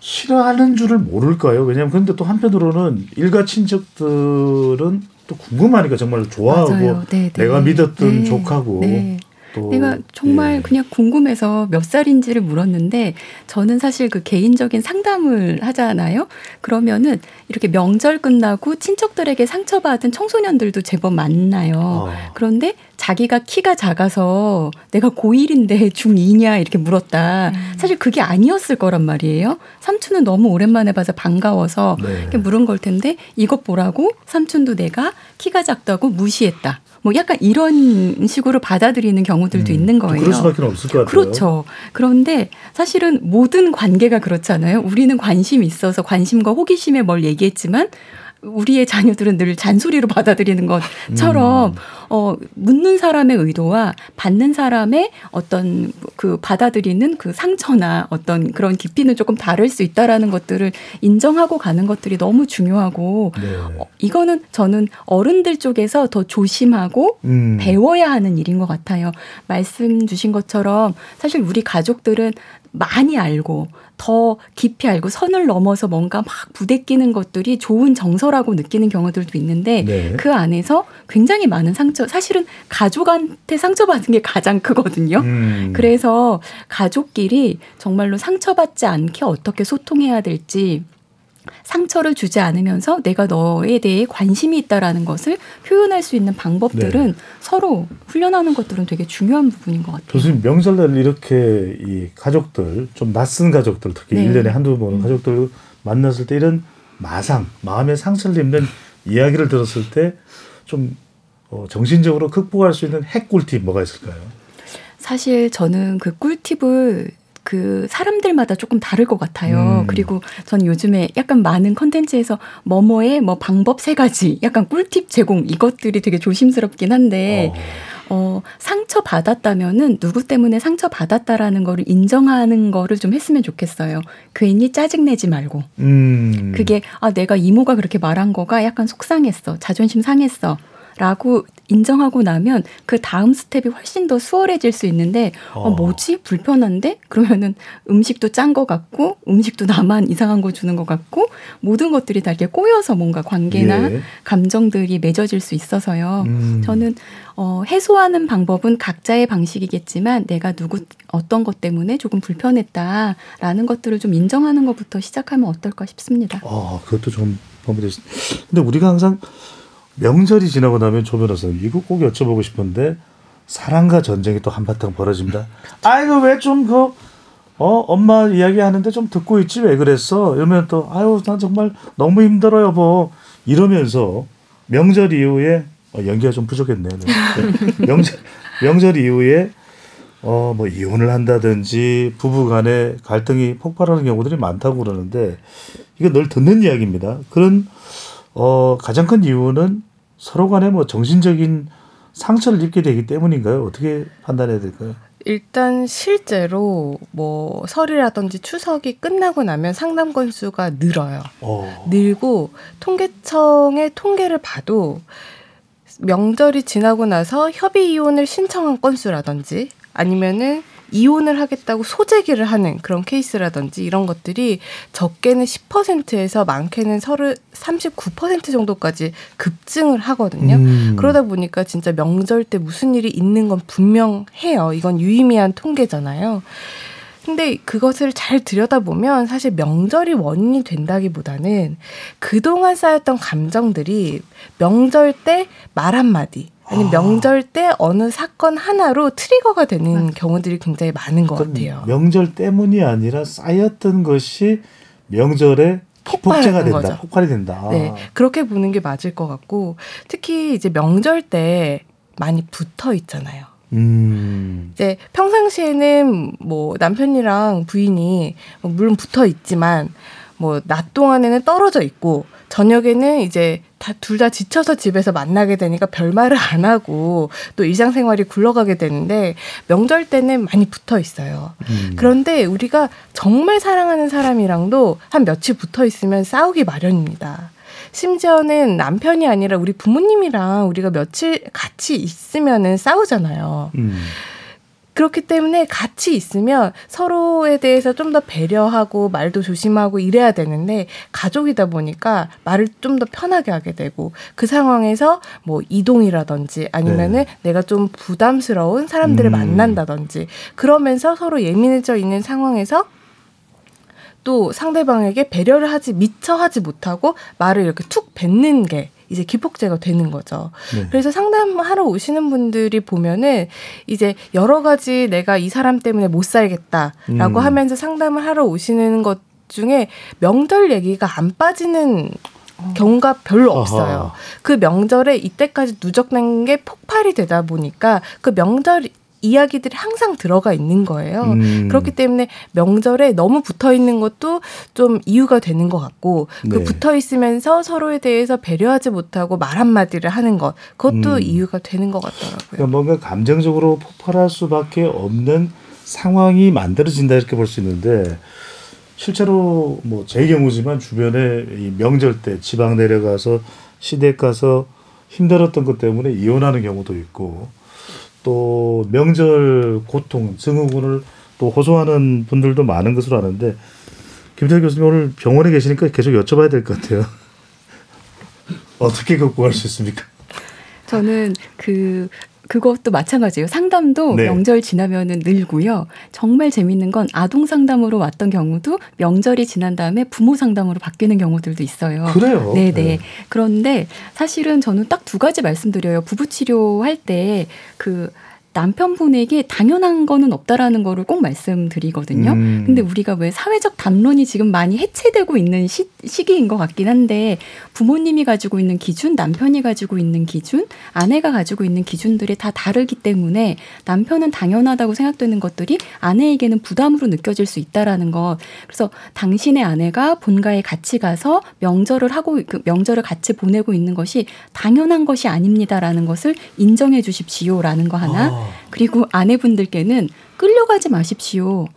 싫어하는 줄을 모를까요? 왜냐하면 근데 또 한편으로는 일가 친척들은 또 궁금하니까 정말 좋아하고.
네, 네.
내가 믿었던
네.
조카고
네.
또
내가 정말
예.
그냥 궁금해서 몇 살인지를 물었는데 저는 사실 그 개인적인 상담을 하잖아요. 그러면은 이렇게 명절 끝나고 친척들에게 상처받은 청소년들도 제법 많나요.
아,
그런데 자기가 키가 작아서 내가 고1인데 중2냐 이렇게 물었다. 사실 그게 아니었을 거란 말이에요. 삼촌은 너무 오랜만에 봐서 반가워서
네.
이렇게 물은 걸 텐데 이것 보라고 삼촌도 내가 키가 작다고 무시했다. 뭐 약간 이런 식으로 받아들이는 경우들도
음,
있는
또
거예요.
그럴 수밖에 없을 것 같아요.
그렇죠. 그런데 사실은 모든 관계가 그렇잖아요. 우리는 관심이 있어서 관심과 호기심에 뭘 얘기했지만 우리의 자녀들은 늘 잔소리로 받아들이는 것처럼
음.
어 묻는 사람의 의도와 받는 사람의 어떤 그 받아들이는 그 상처나 어떤 그런 깊이는 조금 다를 수 있다라는 것들을 인정하고 가는 것들이 너무 중요하고
네.
어, 이거는 저는 어른들 쪽에서 더 조심하고
음.
배워야 하는 일인 것 같아요. 말씀 주신 것처럼 사실 우리 가족들은 많이 알고 더 깊이 알고 선을 넘어서 뭔가 막 부대끼는 것들이 좋은 정서라고 느끼는 경우들도 있는데
네.
그 안에서 굉장히 많은 상처 사실은 가족한테 상처받은 게 가장 크거든요.
음.
그래서 가족끼리 정말로 상처받지 않게 어떻게 소통해야 될지 상처를 주지 않으면서 내가 너에 대해 관심이 있다라는 것을 표현할 수 있는 방법들은
네.
서로 훈련하는 것들은 되게 중요한 부분인 것 같아요.
교수님 명절날 이렇게 이 가족들 좀 낯선 가족들 특히
네.
일 1년에 한두 번 가족들 만났을 때 이런 마상 마음의 상처를 입는 이야기를 들었을 때좀 어, 정신적으로 극복할 수 있는 핵 꿀팁 뭐가 있을까요?
사실 저는 그 꿀팁을 그 사람들마다 조금 다를 것 같아요.
음.
그리고 전 요즘에 약간 많은 컨텐츠에서 뭐뭐의 뭐 방법 세 가지, 약간 꿀팁 제공 이것들이 되게 조심스럽긴 한데
어,
어, 상처 받았다면은 누구 때문에 상처 받았다라는 거를 인정하는 거를 좀 했으면 좋겠어요. 괜히 짜증 내지 말고.
음.
그게 아 내가 이모가 그렇게 말한 거가 약간 속상했어. 자존심 상했어. 라고 인정하고 나면 그 다음 스텝이 훨씬 더 수월해질 수 있는데 어,
어.
뭐지 불편한데 그러면은 음식도 짠 거 같고 음식도 나만 이상한 거 주는 것 같고 모든 것들이 다 이렇게 꼬여서 뭔가 관계나
예.
감정들이 맺어질 수 있어서요.
음.
저는 어, 해소하는 방법은 각자의 방식이겠지만 내가 누구 어떤 것 때문에 조금 불편했다라는 것들을 좀 인정하는 것부터 시작하면 어떨까 싶습니다.
아, 그것도 좀됐 근데 우리가 항상 명절이 지나고 나면 조 변호사님 이거 꼭 여쭤보고 싶은데 사랑과 전쟁이 또 한바탕 벌어집니다. 아이고 왜 좀 그 어, 엄마 이야기 하는데 좀 듣고 있지 왜 그랬어? 이러면 또 아유 나 정말 너무 힘들어 여보 이러면서 명절 이후에 어, 연기가 좀 부족했네요. 네. 명절 명절 이후에 어 뭐 이혼을 한다든지 부부 간에 갈등이 폭발하는 경우들이 많다고 그러는데 이거 늘 듣는 이야기입니다. 그런 어 가장 큰 이유는 서로 간에 뭐 정신적인 상처를 입게 되기 때문인가요? 어떻게 판단해야 될까요?
일단 실제로 뭐 설이라든지 추석이 끝나고 나면 상담 건수가 늘어요.
어.
늘고 통계청의 통계를 봐도 명절이 지나고 나서 협의 이혼을 신청한 건수라든지 아니면은 이혼을 하겠다고 소재기를 하는 그런 케이스라든지 이런 것들이 적게는 10%에서 많게는 30, 39% 정도까지 급증을 하거든요.
음.
그러다 보니까 진짜 명절 때 무슨 일이 있는 건 분명해요. 이건 유의미한 통계잖아요. 근데 그것을 잘 들여다보면 사실 명절이 원인이 된다기보다는 그동안 쌓였던 감정들이 명절 때 말 한마디, 아니면
아.
명절 때 어느 사건 하나로 트리거가 되는 경우들이 굉장히 많은 것 같아요.
명절 때문이 아니라 쌓였던 것이 명절에 폭제가
폭발하는
된다.
거죠.
폭발이 된다.
네, 그렇게 보는 게 맞을 것 같고 특히 이제 명절 때 많이 붙어 있잖아요.
음.
이제 평상시에는 뭐 남편이랑 부인이 뭐 물론 붙어 있지만 뭐 낮 동안에는 떨어져 있고 저녁에는 이제 다둘다 지쳐서 집에서 만나게 되니까 별말을 안 하고 또 일상생활이 굴러가게 되는데 명절 때는 많이 붙어 있어요.
음.
그런데 우리가 정말 사랑하는 사람이랑도 한 며칠 붙어 있으면 싸우기 마련입니다. 심지어는 남편이 아니라 우리 부모님이랑 우리가 며칠 같이 있으면은 싸우잖아요.
음.
그렇기 때문에 같이 있으면 서로에 대해서 좀 더 배려하고 말도 조심하고 이래야 되는데 가족이다 보니까 말을 좀 더 편하게 하게 되고 그 상황에서 뭐 이동이라든지 아니면은 내가 좀 부담스러운 사람들을
음.
만난다든지 그러면서 서로 예민해져 있는 상황에서 또 상대방에게 배려를 하지 미처 하지 못하고 말을 이렇게 툭 뱉는 게 이제 기폭제가 되는 거죠.
네.
그래서 상담하러 오시는 분들이 보면은 이제 여러 가지 내가 이 사람 때문에 못 살겠다라고
음.
하면서 상담을 하러 오시는 것 중에 명절 얘기가 안 빠지는 경우가 별로
아하.
없어요. 그 명절에 이때까지 누적된 게 폭발이 되다 보니까 그 명절 이야기들이 항상 들어가 있는 거예요.
음.
그렇기 때문에 명절에 너무 붙어 있는 것도 좀 이유가 되는 것 같고 그
네.
붙어 있으면서 서로에 대해서 배려하지 못하고 말 한마디를 하는 것 그것도
음.
이유가 되는 것 같더라고요.
그러니까 뭔가 감정적으로 폭발할 수밖에 없는 상황이 만들어진다 이렇게 볼 수 있는데 실제로 뭐 제 경우지만 주변에 이 명절 때 지방 내려가서 시댁 가서 힘들었던 것 때문에 이혼하는 경우도 있고 또 명절 고통 증후군을 또 호소하는 분들도 많은 것으로 아는데 김태현 교수님 오늘 병원에 계시니까 계속 여쭤봐야 될 것 같아요. 어떻게 극복할 수 있습니까?
저는 그 그것도 마찬가지예요. 상담도
네.
명절 지나면은 늘고요. 정말 재밌는 건 아동 상담으로 왔던 경우도 명절이 지난 다음에 부모 상담으로 바뀌는 경우들도 있어요.
그래요.
네네.
네.
그런데 사실은 저는 딱 두 가지 말씀드려요. 부부 치료할 때그 남편분에게 당연한 거는 없다라는 거를 꼭 말씀드리거든요.
음.
근데 우리가 왜 사회적 담론이 지금 많이 해체되고 있는 시, 시기인 것 같긴 한데 부모님이 가지고 있는 기준, 남편이 가지고 있는 기준, 아내가 가지고 있는 기준들이 다 다르기 때문에 남편은 당연하다고 생각되는 것들이 아내에게는 부담으로 느껴질 수 있다라는 것. 그래서 당신의 아내가 본가에 같이 가서 명절을 하고 그 명절을 같이 보내고 있는 것이 당연한 것이 아닙니다라는 것을 인정해 주십시오라는 거 하나.
아.
그리고 아내분들께는 끌려가지 마십시오.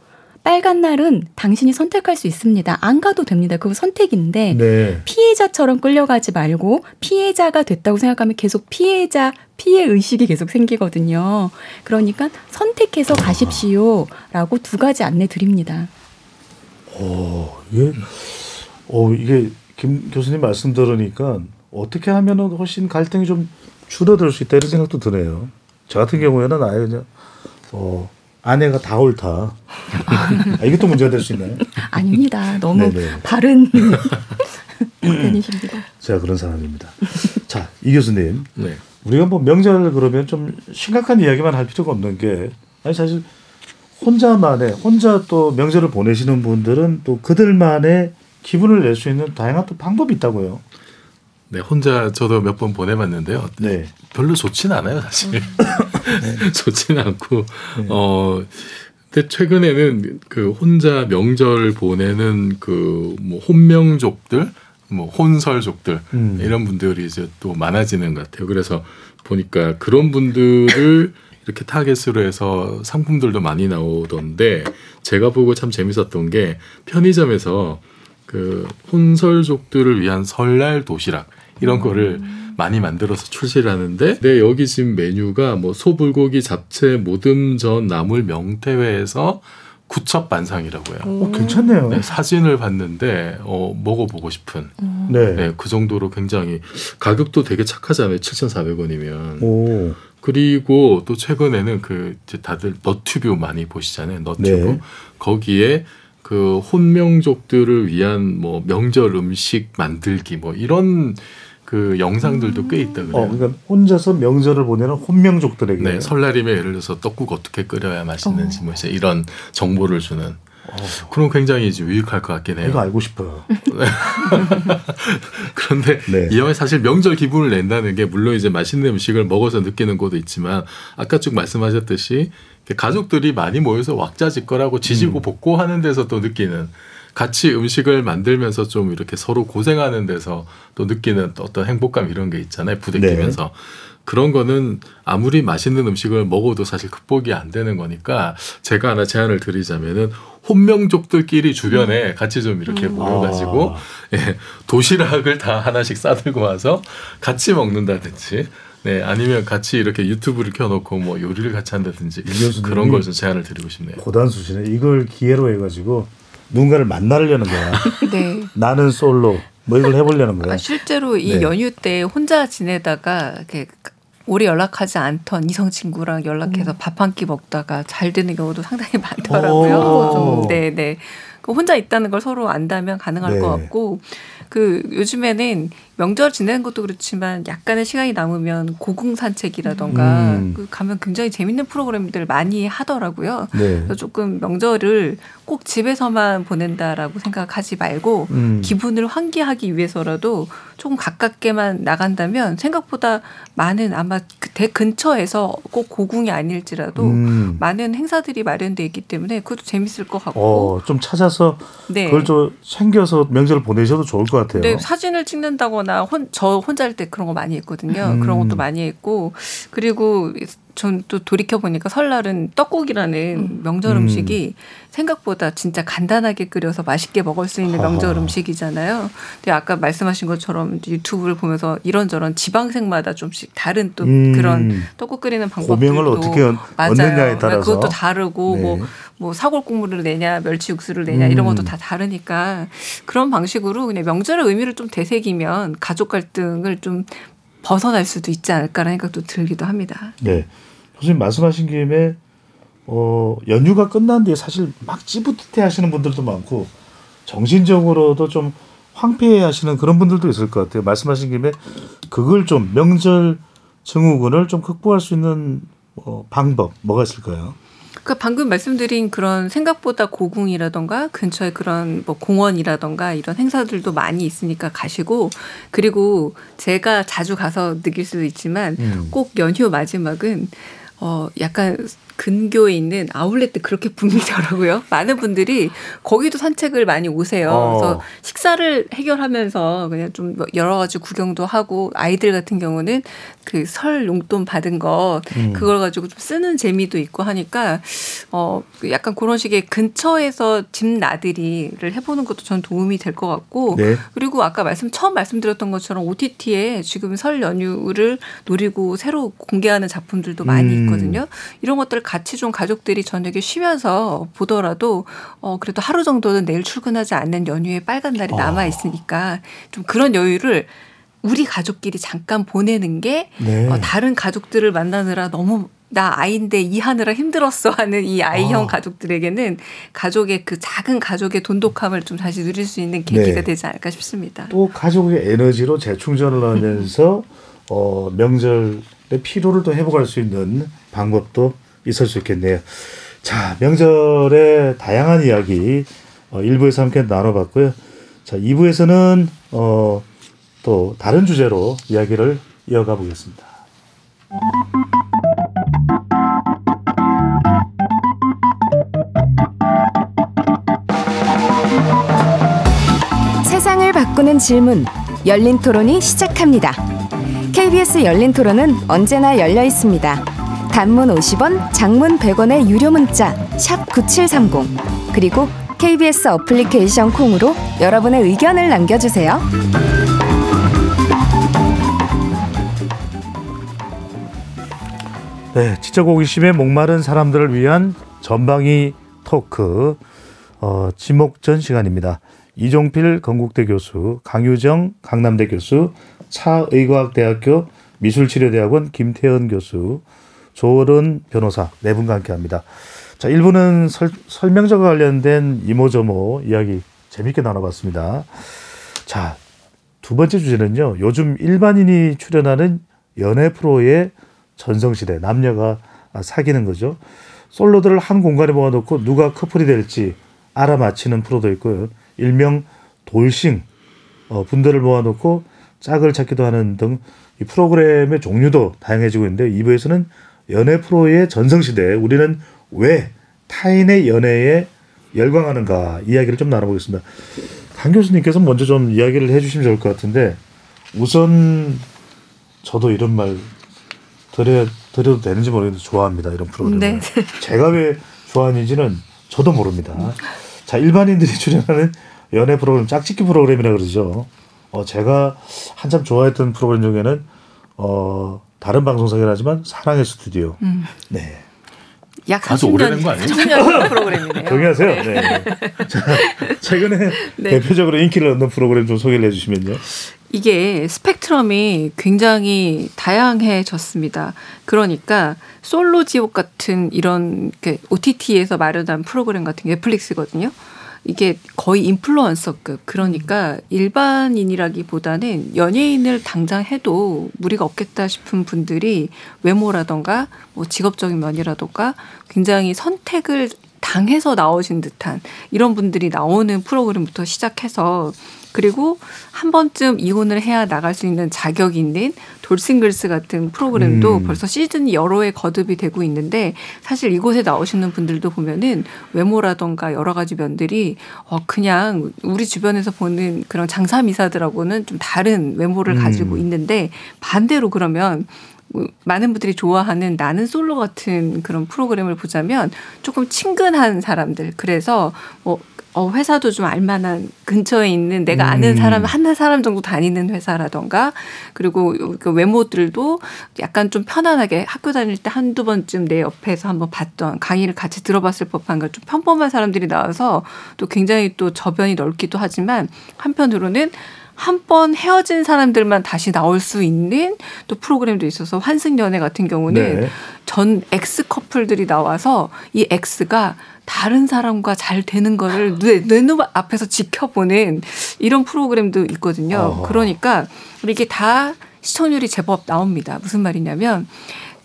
빨간 날은 당신이 선택할 수 있습니다. 안 가도 됩니다. 그거 선택인데
네.
피해자처럼 끌려가지 말고 피해자가 됐다고 생각하면 계속 피해자 피해 의식이 계속 생기거든요. 그러니까 선택해서 가십시오라고 두 가지 안내 드립니다.
어, 이게, 어, 이게 김 교수님 말씀 들으니까 어떻게 하면은 훨씬 갈등이 좀 줄어들 수 있다 이런 생각도 드네요. 저 같은 경우에는 아예 그냥 어, 아내가 다 옳다. 아, 또 문제가 될 수 있나요?
아닙니다. 너무
네네.
바른 편이십니다.
제가 그런 사람입니다. 자, 이 교수님.
네.
우리가 뭐 명절 그러면 좀 심각한 이야기만 할 필요가 없는 게 아니 사실 혼자만의 혼자 또 명절을 보내시는 분들은 또 그들만의 기분을 낼 수 있는 다양한 또 방법이 있다고요.
네, 혼자 저도 몇 번 보내봤는데요.
네.
별로 좋진 않아요, 사실. 좋진 않고, 어, 근데 최근에는 그 혼자 명절 보내는 그 뭐 혼명족들, 뭐 혼설족들,
음.
이런 분들이 이제 또 많아지는 것 같아요. 그래서 보니까 그런 분들을 이렇게 타겟으로 해서 상품들도 많이 나오던데 제가 보고 참 재밌었던 게 편의점에서 그 혼설족들을 위한 설날 도시락 이런 거를 많이 만들어서 출시를 하는데 네, 여기 지금 메뉴가 뭐 소불고기 잡채 모듬전 나물 명태회에서 구첩 반상이라고요.
어, 괜찮네요.
네, 사진을 봤는데 어, 먹어보고 싶은
네.
네, 그 정도로 굉장히 가격도 되게 착하잖아요. 7,400원이면.
오.
그리고 또 최근에는 그 이제 다들 너튜브 많이 보시잖아요. 너튜브
네.
거기에 그 혼명족들을 위한 뭐 명절 음식 만들기 뭐 이런 그 영상들도 꽤 있다 그래요.
어, 그러니까 혼자서 명절을 보내는 혼명족들에게.
네, 설날이면 예를 들어서 떡국 어떻게 끓여야 맛있는지 뭐 이제 이런 정보를 주는
어,
그럼 굉장히 이제 유익할 것 같긴 해요.
이거 알고 싶어요.
그런데
네.
이 영화에 사실 명절 기분을 낸다는 게 물론 이제 맛있는 음식을 먹어서 느끼는 것도 있지만 아까 쭉 말씀하셨듯이 가족들이 많이 모여서 왁자지껄하고 지지고
음.
볶고 하는 데서 또 느끼는 같이 음식을 만들면서 좀 이렇게 서로 고생하는 데서 또 느끼는 또 어떤 행복감 이런 게 있잖아요. 부대끼면서. 그런 거는 아무리 맛있는 음식을 먹어도 사실 극복이 안 되는 거니까 제가 하나 제안을 드리자면은 혼명족들끼리 주변에 같이 좀 이렇게 모여가지고
아.
예, 도시락을 다 하나씩 싸들고 와서 같이 먹는다든지 네 아니면 같이 이렇게 유튜브를 켜놓고 뭐 요리를 같이 한다든지 그런 걸 좀 제안을 드리고 싶네요.
고단수시네. 이걸 기회로 해가지고 누군가를 만나려는 거야.
네.
나는 솔로 뭐 이걸 해보려는 거야.
아, 실제로 이
네.
연휴 때 혼자 지내다가 이렇게 오래 연락하지 않던 이성 친구랑 연락해서 밥한 끼 먹다가 잘 되는 경우도 상당히 많더라고요.
오.
네, 네. 그 혼자 있다는 걸 서로 안다면 가능할
네.
것 같고 그 요즘에는 명절 지내는 것도 그렇지만 약간의 시간이 남으면 고궁 산책이라던가
음.
그 가면 굉장히 재밌는 프로그램들 많이 하더라고요.
네.
그래서 조금 명절을 꼭 집에서만 보낸다라고 생각하지 말고
음.
기분을 환기하기 위해서라도 조금 가깝게만 나간다면 생각보다 많은 아마 그대 근처에서 꼭 고궁이 아닐지라도
음.
많은 행사들이 마련돼 있기 때문에 그것도 재밌을 것 같고
어, 좀 찾아서
네.
그걸 좀 챙겨서 명절을 보내셔도 좋을 것 같아요.
네, 사진을 찍는다거나 혼, 저 혼자 할 때 그런 거 많이 했거든요.
음.
그런 것도 많이 했고 그리고 전 또 돌이켜 보니까 설날은 떡국이라는 명절
음.
음식이 생각보다 진짜 간단하게 끓여서 맛있게 먹을 수 있는 명절. 음식이잖아요. 근데 아까 말씀하신 것처럼 유튜브를 보면서 이런저런 지방색마다 좀씩 다른 또
음.
그런 떡국 끓이는 방법들도
어떻게 얻-
맞아요. 그러니까
따라서
그것도 다르고
네.
뭐 뭐 사골 국물을 내냐 멸치 육수를 내냐 이런
음.
것도 다 다르니까 그런 방식으로 그냥 명절의 의미를 좀 되새기면 가족 갈등을 좀 벗어날 수도 있지 않을까라는 생각도 들기도 합니다.
네. 교수님 말씀하신 김에 어, 연휴가 끝난 뒤에 사실 막 찌뿌듯해 하시는 분들도 많고 정신적으로도 좀 황폐해 하시는 그런 분들도 있을 것 같아요. 말씀하신 김에 그걸 좀 명절 증후군을 좀 극복할 수 있는 어, 방법 뭐가 있을까요?
그러니까 방금 말씀드린 그런 생각보다 고궁이라던가 근처에 그런 뭐 공원이라던가 이런 행사들도 많이 있으니까 가시고 그리고 제가 자주 가서 느낄 수도 있지만
음.
꼭 연휴 마지막은 어 약간 근교에 있는 아울렛도 그렇게 붐비더라고요. 많은 분들이 거기도 산책을 많이 오세요.
어.
그래서 식사를 해결하면서 그냥 좀뭐 여러 가지 구경도 하고 아이들 같은 경우는 그 설 용돈 받은 거
음.
그걸 가지고 좀 쓰는 재미도 있고 하니까 어그 약간 그런 식의 근처에서 집 나들이를 해보는 것도 전 도움이 될 것 같고
네.
그리고 아까 말씀 처음 말씀드렸던 것처럼 OTT에 지금 설 연휴를 노리고 새로 공개하는 작품들도 많이
음.
있거든요. 이런 것들 같이 좀 가족들이 저녁에 쉬면서 보더라도 어 그래도 하루 정도는 내일 출근하지 않는 연휴에 빨간 날이
아.
남아 있으니까 좀 그런 여유를 우리 가족끼리 잠깐 보내는 게
네.
어, 다른 가족들을 만나느라 너무 나 아이인데 이하느라 힘들었어 하는 이 아이형
아.
가족들에게는 가족의 그 작은 가족의 돈독함을 좀 다시 누릴 수 있는 계기가
네.
되지 않을까 싶습니다.
또 가족의 에너지로 재충전을 하면서 어, 명절의 피로를 또 회복할 수 있는 방법도 있을 수 있겠네요. 자, 명절의 다양한 이야기 어, 1부에서 함께 나눠봤고요. 자, 2부에서는 어, 또 다른 주제로 이야기를 이어가 보겠습니다.
세상을 바꾸는 질문 열린 토론이 시작합니다. KBS 열린 토론은 언제나 열려 있습니다. 단문 50원, 장문 100원의 유료 문자 샵 9730 그리고 KBS 어플리케이션 콩으로 여러분의 의견을 남겨주세요.
네, 지적 호기심에 목마른 사람들을 위한 전방위 토크 어, 지목전 시간입니다. 이종필 건국대 교수, 강유정 강남대 교수, 차의과학대학교 미술치료대학원 김태현 교수, 조어른 변호사 네 분과 함께합니다. 자, 1부는 설, 설명서가 관련된 이모저모 이야기 재밌게 나눠봤습니다. 자, 두 번째 주제는요. 요즘 일반인이 출연하는 연애 프로의 전성시대 남녀가 사귀는 거죠. 솔로들을 한 공간에 모아놓고 누가 커플이 될지 알아맞히는 프로도 있고요. 일명 돌싱 어, 분들을 모아놓고 짝을 찾기도 하는 등 이 프로그램의 종류도 다양해지고 있는데 2부에서는 연애 프로의 전성시대 우리는 왜 타인의 연애에 열광하는가 이야기를 좀 나눠보겠습니다. 강 교수님께서 먼저 좀 이야기를 해주시면 좋을 것 같은데 우선 저도 이런 말 드려 드려도 되는지 모르겠는데 좋아합니다 이런 프로그램.
네.
제가 왜 좋아하는지는 저도 모릅니다. 자 일반인들이 출연하는 연애 프로그램 짝짓기 프로그램이라 그러죠. 어 제가 한참 좋아했던 프로그램 중에는 어 다른 방송사긴 하지만 사랑의 스튜디오.
음.
네.
약
아주
30년,
오래된 거 아니에요?
30년 프로그램이네요.
조용히 하세요. 네. 자, 최근에
네.
대표적으로 인기를 얻는 프로그램 좀 소개를 해주시면요.
이게 스펙트럼이 굉장히 다양해졌습니다. 그러니까 솔로 지옥 같은 이런 그 OTT에서 마련한 프로그램 같은 게 넷플릭스거든요. 이게 거의 인플루언서급. 그러니까 일반인이라기보다는 연예인을 당장 해도 무리가 없겠다 싶은 분들이 외모라던가 뭐 직업적인 면이라던가 굉장히 선택을 당해서 나오신 듯한 이런 분들이 나오는 프로그램부터 시작해서 그리고 한 번쯤 이혼을 해야 나갈 수 있는 자격이 있는 돌싱글스 같은 프로그램도
음.
벌써 시즌 여러 회 거듭이 되고 있는데 사실 이곳에 나오시는 분들도 보면은 외모라던가 여러 가지 면들이 어 그냥 우리 주변에서 보는 그런 장사 미사들하고는 좀 다른 외모를
음.
가지고 있는데 반대로 그러면 많은 분들이 좋아하는 나는 솔로 같은 그런 프로그램을 보자면 조금 친근한 사람들 그래서 뭐 어, 회사도 좀 알만한 근처에 있는 내가 아는
음.
사람 한 사람 정도 다니는 회사라던가 그리고 그 외모들도 약간 좀 편안하게 학교 다닐 때 한두 번쯤 내 옆에서 한번 봤던 강의를 같이 들어봤을 법한 걸 좀 평범한 사람들이 나와서 또 굉장히 또 저변이 넓기도 하지만 한편으로는 한번 헤어진 사람들만 다시 나올 수 있는 또 프로그램도 있어서 환승연애 같은 경우는
네.
전 ex 커플들이 나와서 이 ex가 다른 사람과 잘 되는 거를 내, 내눈 앞에서 지켜보는 이런 프로그램도 있거든요.
어허.
그러니까 이게 다 시청률이 제법 나옵니다. 무슨 말이냐면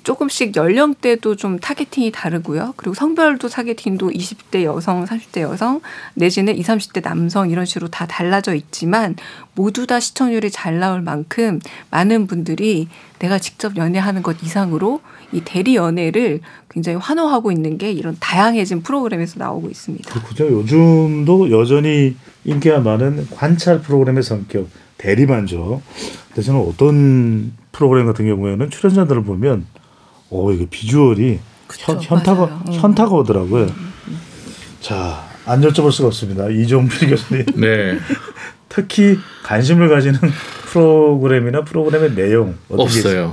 조금씩 연령대도 좀 targeting이 다르고요. 그리고 성별도 targeting도 20대 여성, 30대 여성 내지는 20, 30대 남성 이런 식으로 다 달라져 있지만 모두 다 시청률이 잘 나올 만큼 많은 분들이 내가 직접 연애하는 것 이상으로 이 대리 연애를 굉장히 환호하고 있는 게 이런 다양해진 프로그램에서 나오고 있습니다.
그렇군요. 요즘도 여전히 인기가 많은 관찰 프로그램의 성격 대리만족. 저는 어떤 프로그램 같은 경우에는 출연자들을 보면 어 이게 비주얼이 현, 현타가
맞아요. 음.
현타가 오더라고요. 자, 안 여쭤볼 수가 없습니다. 이종필 교수님.
네.
특히 관심을 가지는 프로그램이나 프로그램의 내용
없어요.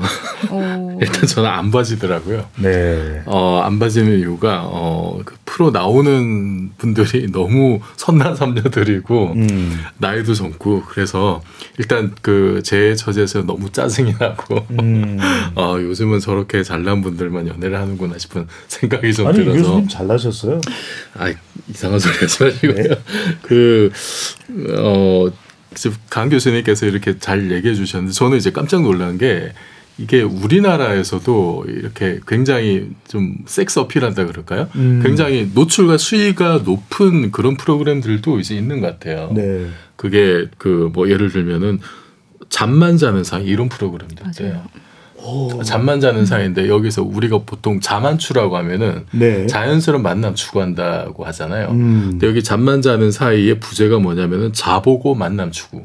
오.
일단 저는 안 봐지더라고요.
네.
어, 안 봐지는 이유가 어, 그 프로 나오는 분들이 너무 선난 삼녀들이고
음.
나이도 젊고 그래서 일단 그 제 처지에서 너무 짜증이 나고
음.
어, 요즘은 저렇게 잘난 분들만 연애를 하는구나 싶은 생각이 좀
아니 이
들어서
교수님 잘나셨어요.
아 이상한 소리 하지 마시고요.
네.
그, 어, 지금 강 교수님께서 이렇게 잘 얘기해 주셨는데 저는 이제 깜짝 놀란 게 이게 우리나라에서도 이렇게 굉장히 좀 섹스 어필한다 그럴까요?
음.
굉장히 노출과 수위가 높은 그런 프로그램들도 이제 있는 것 같아요.
네.
그게 그 뭐 예를 들면은 잠만 자는 사이 이런 프로그램도 있대요. 잠만 자는 사이인데 여기서 우리가 보통 자만추라고 하면은
네.
자연스러운 만남 추구한다고 하잖아요.
음.
근데 여기 잠만 자는 사이에 부제가 뭐냐면은 자보고 만남 추구.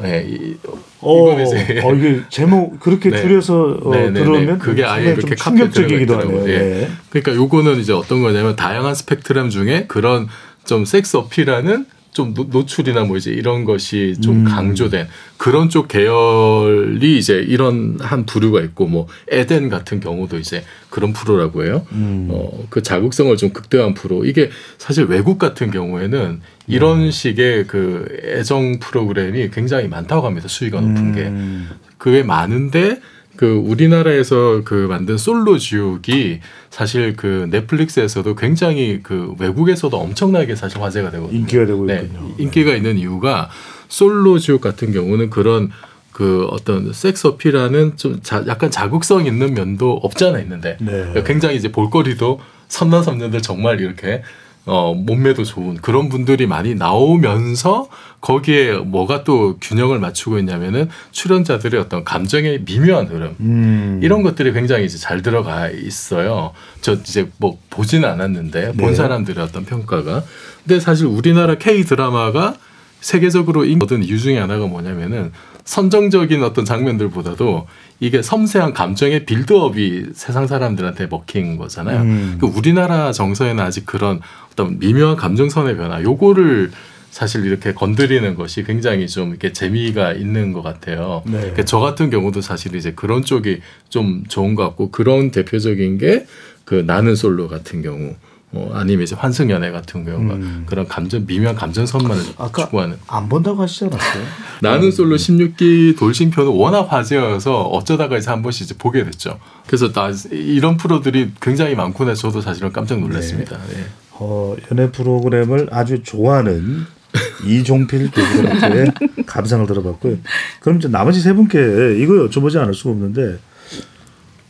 네, 이,
어,
이제
어, 이게 제목 그렇게
네.
줄여서 어,
네, 네, 네.
들어오면
그게 아예 이렇게
충격적이기도 하네요. 예.
그러니까 요거는 이제 어떤 거냐면 다양한 스펙트럼 중에 그런 좀 섹스 어필하는 좀 노, 노출이나 뭐 이제 이런 것이 좀
음.
강조된 그런 쪽 계열이 이제 이런 한 부류가 있고 뭐 에덴 같은 경우도 이제 그런 프로라고 해요.
음.
어, 그 자극성을 좀 극대화한 프로. 이게 사실 외국 같은 경우에는 이런
음.
식의 그 애정 프로그램이 굉장히 많다고 합니다. 수위가 높은 게.
음.
그게 많은데 그 우리나라에서 그 만든 솔로 지옥이 사실 그 넷플릭스에서도 굉장히 그 외국에서도 엄청나게 사실 화제가 되거든요.
인기가 되고
네,
있군요.
인기가 있는 이유가 솔로 지옥 같은 경우는 그런 그 어떤 섹스 어필하는 좀 자, 약간 자극성 있는 면도 없지 않아 있는데
네.
굉장히 이제 볼거리도 선남 선녀들 정말 이렇게 어, 몸매도 좋은 그런 분들이 많이 나오면서 거기에 뭐가 또 균형을 맞추고 있냐면은 출연자들의 어떤 감정의 미묘한 흐름
음.
이런 것들이 굉장히 이제 잘 들어가 있어요. 저 이제 뭐 보지는 않았는데 본
네.
사람들의 어떤 평가가. 근데 사실 우리나라 K 드라마가 세계적으로 얻은 이유 중에 하나가 뭐냐면은 선정적인 어떤 장면들보다도 이게 섬세한 감정의 빌드업이 세상 사람들한테 먹힌 거잖아요.
음.
그 우리나라 정서에는 아직 그런 어떤 미묘한 감정선의 변화, 요거를 사실 이렇게 건드리는 것이 굉장히 좀 이렇게 재미가 있는 것 같아요.
네.
그러니까 저 같은 경우도 사실 이제 그런 쪽이 좀 좋은 것 같고 그런 대표적인 게 그 나는 솔로 같은 경우, 어, 아니면 이제 환승연애 같은 경우가
음.
그런 감정 미묘한 감정선만을
아까
추구하는.
안 본다고 하시지 않았어요?
나는 솔로 16기 돌싱편은 워낙 화제여서 어쩌다가 이제 한 번씩 이제 보게 됐죠. 그래서 나 이런 프로들이 굉장히 많구나 저도 사실은 깜짝 놀랐습니다. 네.
어, 연애 프로그램을 아주 좋아하는 이종필 교수님한테 감상을 들어봤고요. 그럼 이제 나머지 세 분께 이거 여쭤보지 않을 수가 없는데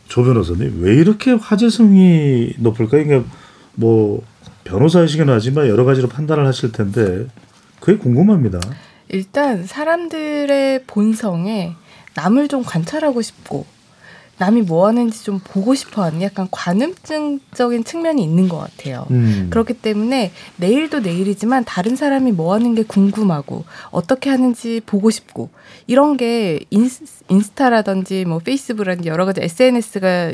조 변호사님 왜 이렇게 화제성이 높을까요? 이게 뭐 변호사이시긴 하지만 여러 가지로 판단을 하실 텐데 그게 궁금합니다.
일단 사람들의 본성에 남을 좀 관찰하고 싶고 남이 뭐 하는지 좀 보고 싶어 하는 약간 관음증적인 측면이 있는 것 같아요.
음.
그렇기 때문에 내일도 내일이지만 다른 사람이 뭐 하는 게 궁금하고 어떻게 하는지 보고 싶고 이런 게 인스, 인스타라든지 뭐 페이스북이라든지 여러 가지 SNS가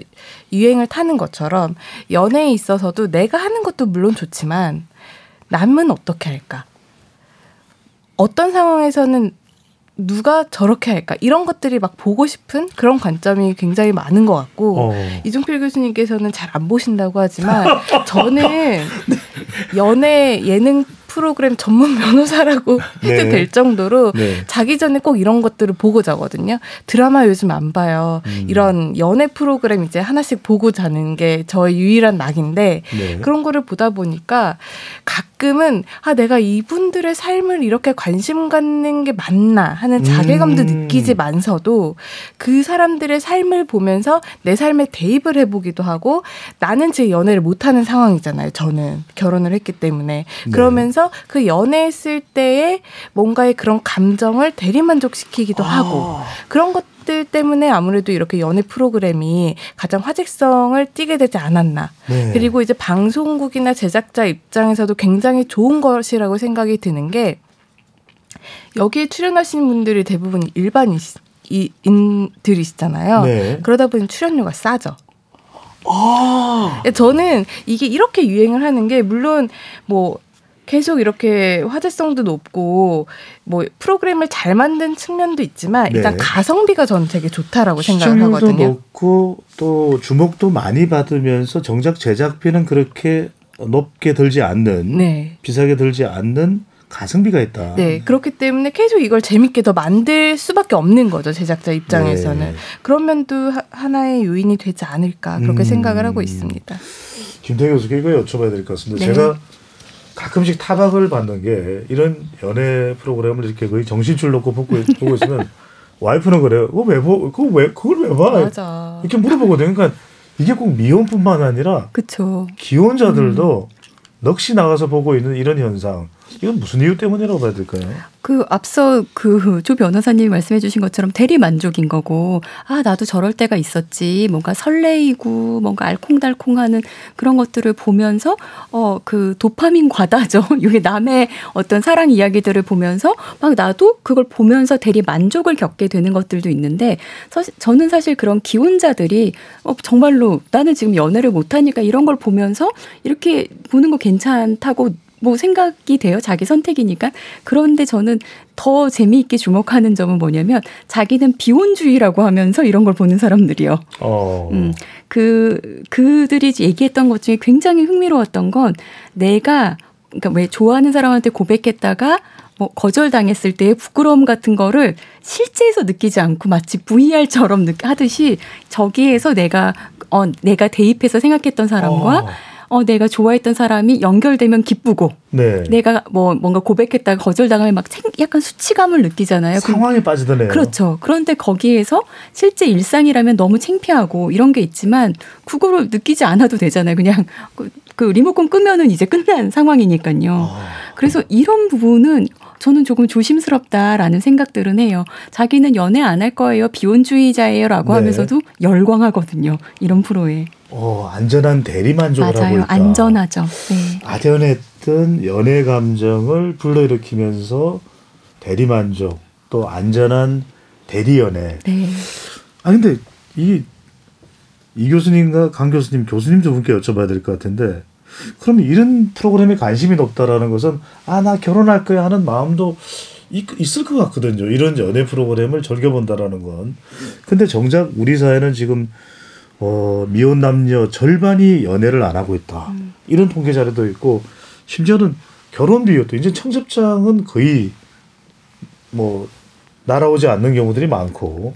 유행을 타는 것처럼 연애에 있어서도 내가 하는 것도 물론 좋지만 남은 어떻게 할까? 어떤 상황에서는 누가 저렇게 할까? 이런 것들이 막 보고 싶은 그런 관점이 굉장히 많은 것 같고
어.
이종필 교수님께서는 잘 안 보신다고 하지만 저는 연애 예능 프로그램 전문 변호사라고 해도
네.
될 정도로
네.
자기 전에 꼭 이런 것들을 보고 자거든요. 드라마 요즘 안 봐요.
음.
이런 연애 프로그램 이제 하나씩 보고 자는 게 저의 유일한 낙인데
네.
그런 거를 보다 보니까 가끔은 아 내가 이분들의 삶을 이렇게 관심 갖는 게 맞나 하는 자괴감도
음.
느끼지만서도 그 사람들의 삶을 보면서 내 삶에 대입을 해보기도 하고 나는 제 연애를 못하는 상황이잖아요. 저는 결혼을 했기 때문에
네.
그러면서 그 연애했을 때의 뭔가의 그런 감정을 대리만족시키기도
아.
하고 그런 것 들 때문에 아무래도 이렇게 연애 프로그램이 가장 화제성을 띠게 되지 않았나.
네.
그리고 이제 방송국이나 제작자 입장에서도 굉장히 좋은 것이라고 생각이 드는 게 여기에 출연하시는 분들이 대부분 일반인들이시잖아요.
네.
그러다 보니 출연료가 싸죠.
아.
저는 이게 이렇게 유행을 하는 게 물론 뭐 계속 이렇게 화제성도 높고 뭐 프로그램을 잘 만든 측면도 있지만 일단
네.
가성비가 저는 되게 좋다라고 생각을 하거든요.
높고 또 주목도 많이 받으면서 정작 제작비는 그렇게 높게 들지 않는
네.
비싸게 들지 않는 가성비가 있다.
네, 그렇기 때문에 계속 이걸 재밌게 더 만들 수밖에 없는 거죠, 제작자 입장에서는.
네.
그런 면도 하- 하나의 요인이 되지 않을까, 그렇게
음.
생각을 하고 있습니다.
김태희 교수께 이거 여쭤봐야 될 것 같습니다.
네.
제가 가끔씩 타박을 받는 게 이런 연애 프로그램을 이렇게 거의 정신줄 놓고 보고, 보고 있으면 와이프는 그래요. 그거 왜 보? 그거 왜 그걸 왜 봐?
맞아.
이렇게 물어보거든요. 그러니까 이게 꼭 미혼뿐만 아니라
그렇죠.
기혼자들도 넋이 나가서 보고 있는 이런 현상. 이건 무슨 이유 때문이라고 봐야 될까요?
그 앞서 그 조 변호사님이 말씀해 주신 것처럼 대리 만족인 거고 아 나도 저럴 때가 있었지 뭔가 설레이고 뭔가 알콩달콩하는 그런 것들을 보면서 어 그 도파민 과다죠 이게 남의 어떤 사랑 이야기들을 보면서 막 나도 그걸 보면서 대리 만족을 겪게 되는 것들도 있는데 사실 저는 사실 그런 기혼자들이 어 정말로 나는 지금 연애를 못하니까 이런 걸 보면서 이렇게 보는 거 괜찮다고 뭐 생각이 돼요. 자기 선택이니까. 그런데 저는 더 재미있게 주목하는 점은 뭐냐면 자기는 비혼주의라고 하면서 이런 걸 보는 사람들이요.
어.
음, 그 그들이 얘기했던 것 중에 굉장히 흥미로웠던 건 내가 그러니까 왜 좋아하는 사람한테 고백했다가 뭐 거절당했을 때의 부끄러움 같은 거를 실제에서 느끼지 않고 마치 VR처럼 하듯이 저기에서 내가 어 내가 대입해서 생각했던 사람과
어.
어 내가 좋아했던 사람이 연결되면 기쁘고
네.
내가 뭐 뭔가 고백했다가 거절당하면 막 생- 약간 수치감을 느끼잖아요. 그-
상황에 빠지더네요.
그렇죠. 그런데 거기에서 실제 일상이라면 너무 창피하고 이런 게 있지만 그거를 느끼지 않아도 되잖아요. 그냥 그- 그 리모컨 끄면은 이제 끝난 상황이니까요. 그래서 이런 부분은 저는 조금 조심스럽다라는 생각들은 해요. 자기는 연애 안 할 거예요. 비혼주의자예요라고
네.
하면서도 열광하거든요. 이런 프로에.
어, 안전한 대리 만족을 하고
맞아요.
있다.
안전하죠. 네.
아련했던 연애 감정을 불러일으키면서 대리 만족 또 안전한 대리 연애.
네.
아 근데 이, 이 교수님과 강 교수님 교수님 두 분께 여쭤봐야 될 것 같은데 그러면 이런 프로그램에 관심이 높다라는 것은 아 나 결혼할 거야 하는 마음도 있, 있을 것 같거든요. 이런 연애 프로그램을 즐겨본다라는 건. 근데 정작 우리 사회는 지금 어, 미혼 남녀 절반이 연애를 안 하고 있다. 이런 통계 자료도 있고 심지어는 결혼 비율도 이제 청첩장은 거의 뭐 날아오지 않는 경우들이 많고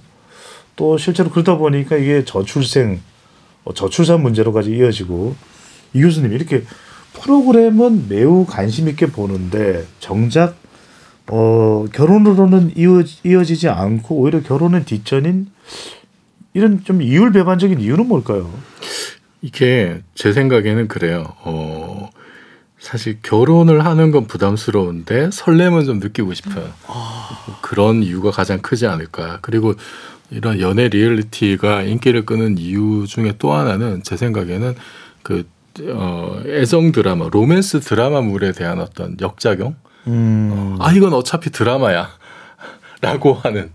또 실제로 그러다 보니까 이게 저출생, 어, 저출산 문제로까지 이어지고 이 교수님 이렇게 프로그램은 매우 관심 있게 보는데 정작 어, 결혼으로는 이어, 이어지지 않고 오히려 결혼은 뒷전인 이런 좀 이율 배반적인 이유는 뭘까요?
이게 제 생각에는 그래요. 어, 사실 결혼을 하는 건 부담스러운데 설렘은 좀 느끼고 싶어요. 그런 이유가 가장 크지 않을까. 그리고 이런 연애 리얼리티가 인기를 끄는 이유 중에 또 하나는 제 생각에는 그 어, 애정 드라마, 로맨스 드라마물에 대한 어떤 역작용.
음,
아 이건 어차피 드라마야 라고 하는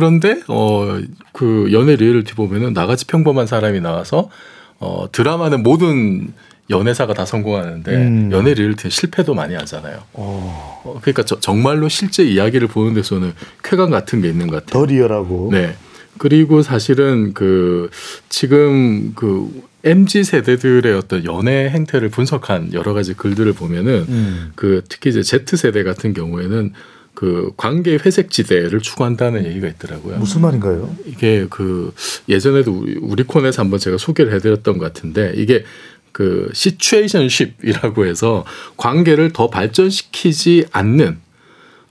그런데 어 그 연애 리얼리티 보면은 나같이 평범한 사람이 나와서 어 드라마는 모든 연애사가 다 성공하는데
음.
연애 리얼리티는 실패도 많이 하잖아요.
어,
어, 그러니까 저- 정말로 실제 이야기를 보는 데서는 쾌감 같은 게 있는 것 같아요.
더 리얼하고.
네. 그리고 사실은 그 지금 그 MZ 세대들의 어떤 연애 행태를 분석한 여러 가지 글들을 보면은
음.
그 특히 이제 Z 세대 같은 경우에는 그 관계 회색 지대를 추구한다는 얘기가 있더라고요.
무슨 말인가요?
이게 그 예전에도 우리, 우리 콘에서 한번 제가 소개를 해드렸던 것 같은데 이게 그 시츄에이션십이라고 해서 관계를 더 발전시키지 않는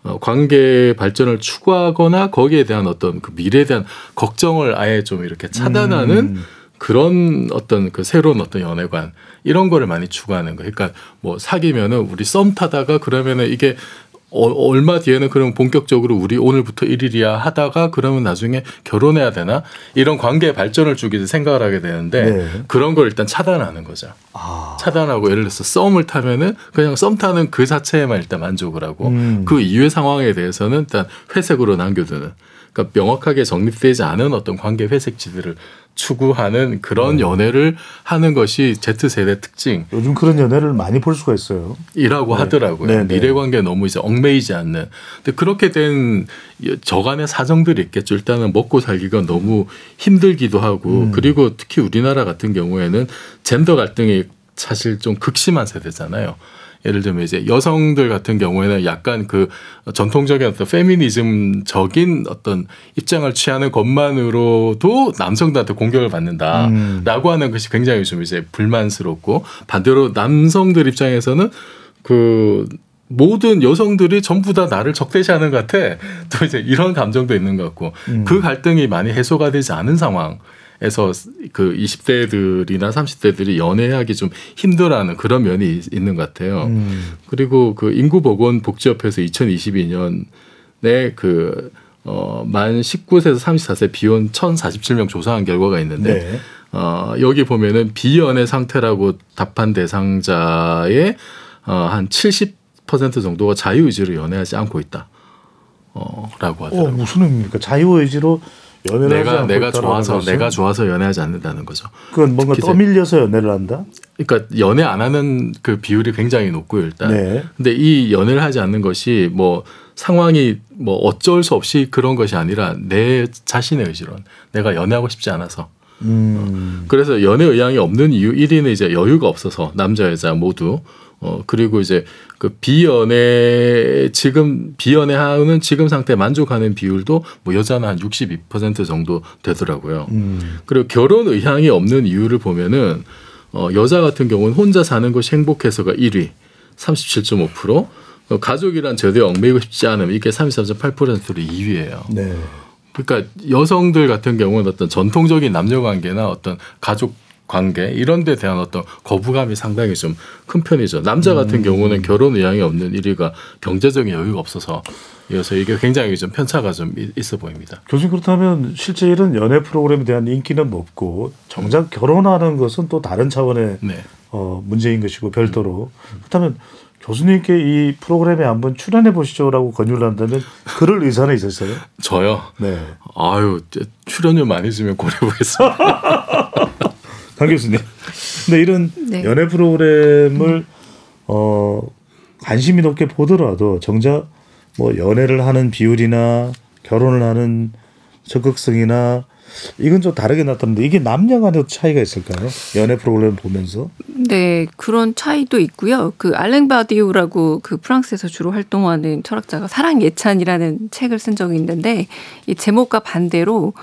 어, 관계 발전을 추구하거나 거기에 대한 어떤 그 미래에 대한 걱정을 아예 좀 이렇게 차단하는
음.
그런 어떤 그 새로운 어떤 연애관 이런 거를 많이 추구하는 거예요. 그러니까 뭐 사귀면은 우리 썸 타다가 그러면은 이게 어, 얼마 뒤에는 그럼 본격적으로 우리 오늘부터 일일이야 하다가 그러면 나중에 결혼해야 되나 이런 관계 발전을 주기 생각을 하게 되는데
네.
그런 걸 일단 차단하는 거죠.
아,
차단하고 예를 들어서 썸을 타면은 그냥 썸 타는 그 자체에만 일단 만족을 하고
음.
그 이후의 상황에 대해서는 일단 회색으로 남겨두는 그러니까 명확하게 정립되지 않은 어떤 관계 회색지들을 추구하는 그런 연애를 하는 것이 Z 세대 특징.
요즘 그런 연애를 많이 볼 수가 있어요.
이라고 하더라고요.
네, 네.
미래 관계 너무 이제 얽매이지 않는. 근데 그렇게 된 저간의 사정들이 있겠죠. 일단은 먹고 살기가 너무 힘들기도 하고
음.
그리고 특히 우리나라 같은 경우에는 젠더 갈등이 사실 좀 극심한 세대잖아요. 예를 들면 이제 여성들 같은 경우에는 약간 그 전통적인 어떤 페미니즘적인 어떤 입장을 취하는 것만으로도 남성들한테 공격을 받는다라고
음.
하는 것이 굉장히 좀 이제 불만스럽고 반대로 남성들 입장에서는 그 모든 여성들이 전부 다 나를 적대시하는 것 같아. 또 이제 이런 감정도 있는 것 같고
음.
그 갈등이 많이 해소가 되지 않은 상황. 에서 그 20대들이나 30대들이 연애하기 좀 힘들어하는 그런 면이 있- 있는 것 같아요.
음.
그리고 그 인구보건복지협회에서 2022년에 그 어, 만 19세에서 34세 비혼 1,047명 조사한 결과가 있는데
네.
어, 여기 보면은 비연애 상태라고 답한 대상자의 어, 한 70% 정도가 자유의지로 연애하지 않고 있다. 어, 라고
어,
하더라고요.
무슨 의미입니까? 자유의지로 연애를
내가 내가 좋아서
것은?
내가 좋아서 연애하지 않는다는 거죠.
그건 뭔가 떠밀려서 연애를 한다.
그러니까 연애 안 하는 그 비율이 굉장히 높고요, 일단.
네.
근데 이 연애를 하지 않는 것이 뭐 상황이 뭐 어쩔 수 없이 그런 것이 아니라 내 자신의 의지론. 내가 연애하고 싶지 않아서.
음.
그래서 연애 의향이 없는 이유 1위는 이제 여유가 없어서 남자 여자 모두 어 그리고 이제 그 비연애 지금 비연애 하는 지금 상태에 만족하는 비율도 뭐 여자는 한 62% 정도 되더라고요.
음.
그리고 결혼 의향이 없는 이유를 보면은 어 여자 같은 경우는 혼자 사는 것이 행복해서가 1위 37.5% 어, 가족이란 제도에 얽매이고 싶지 않음 이게 33.8%로 2위예요.
네.
그러니까 여성들 같은 경우는 어떤 전통적인 남녀 관계나 어떤 가족 관계 이런 데 대한 어떤 거부감이 상당히 좀 큰 편이죠. 남자 같은 경우는 결혼 의향이 없는 1위가 경제적인 여유가 없어서 이어서 이게 굉장히 좀 편차가 좀 이- 있어 보입니다.
교수님 그렇다면 실제 이런 연애 프로그램에 대한 인기는 높고 정작 결혼하는 것은 또 다른 차원의
네.
어, 문제인 것이고 별도로 그렇다면 교수님께 이 프로그램에 한번 출연해 보시죠라고 권유를 한다면 그럴 의사는 있었어요?
저요.
네.
아유 출연료 많이 주면 고려보겠습니다.
강 교수님. 근데 이런
네.
연애 프로그램을 어 관심이 높게 보더라도 정작 뭐 연애를 하는 비율이나 결혼을 하는 적극성이나 이건 좀 다르게 나타나는데 이게 남녀 간에도 차이가 있을까요? 연애 프로그램 보면서
네, 그런 차이도 있고요. 그 알랭 바디우라고 그 프랑스에서 주로 활동하는 철학자가 사랑 예찬이라는 책을 쓴 적이 있는데 이 제목과 반대로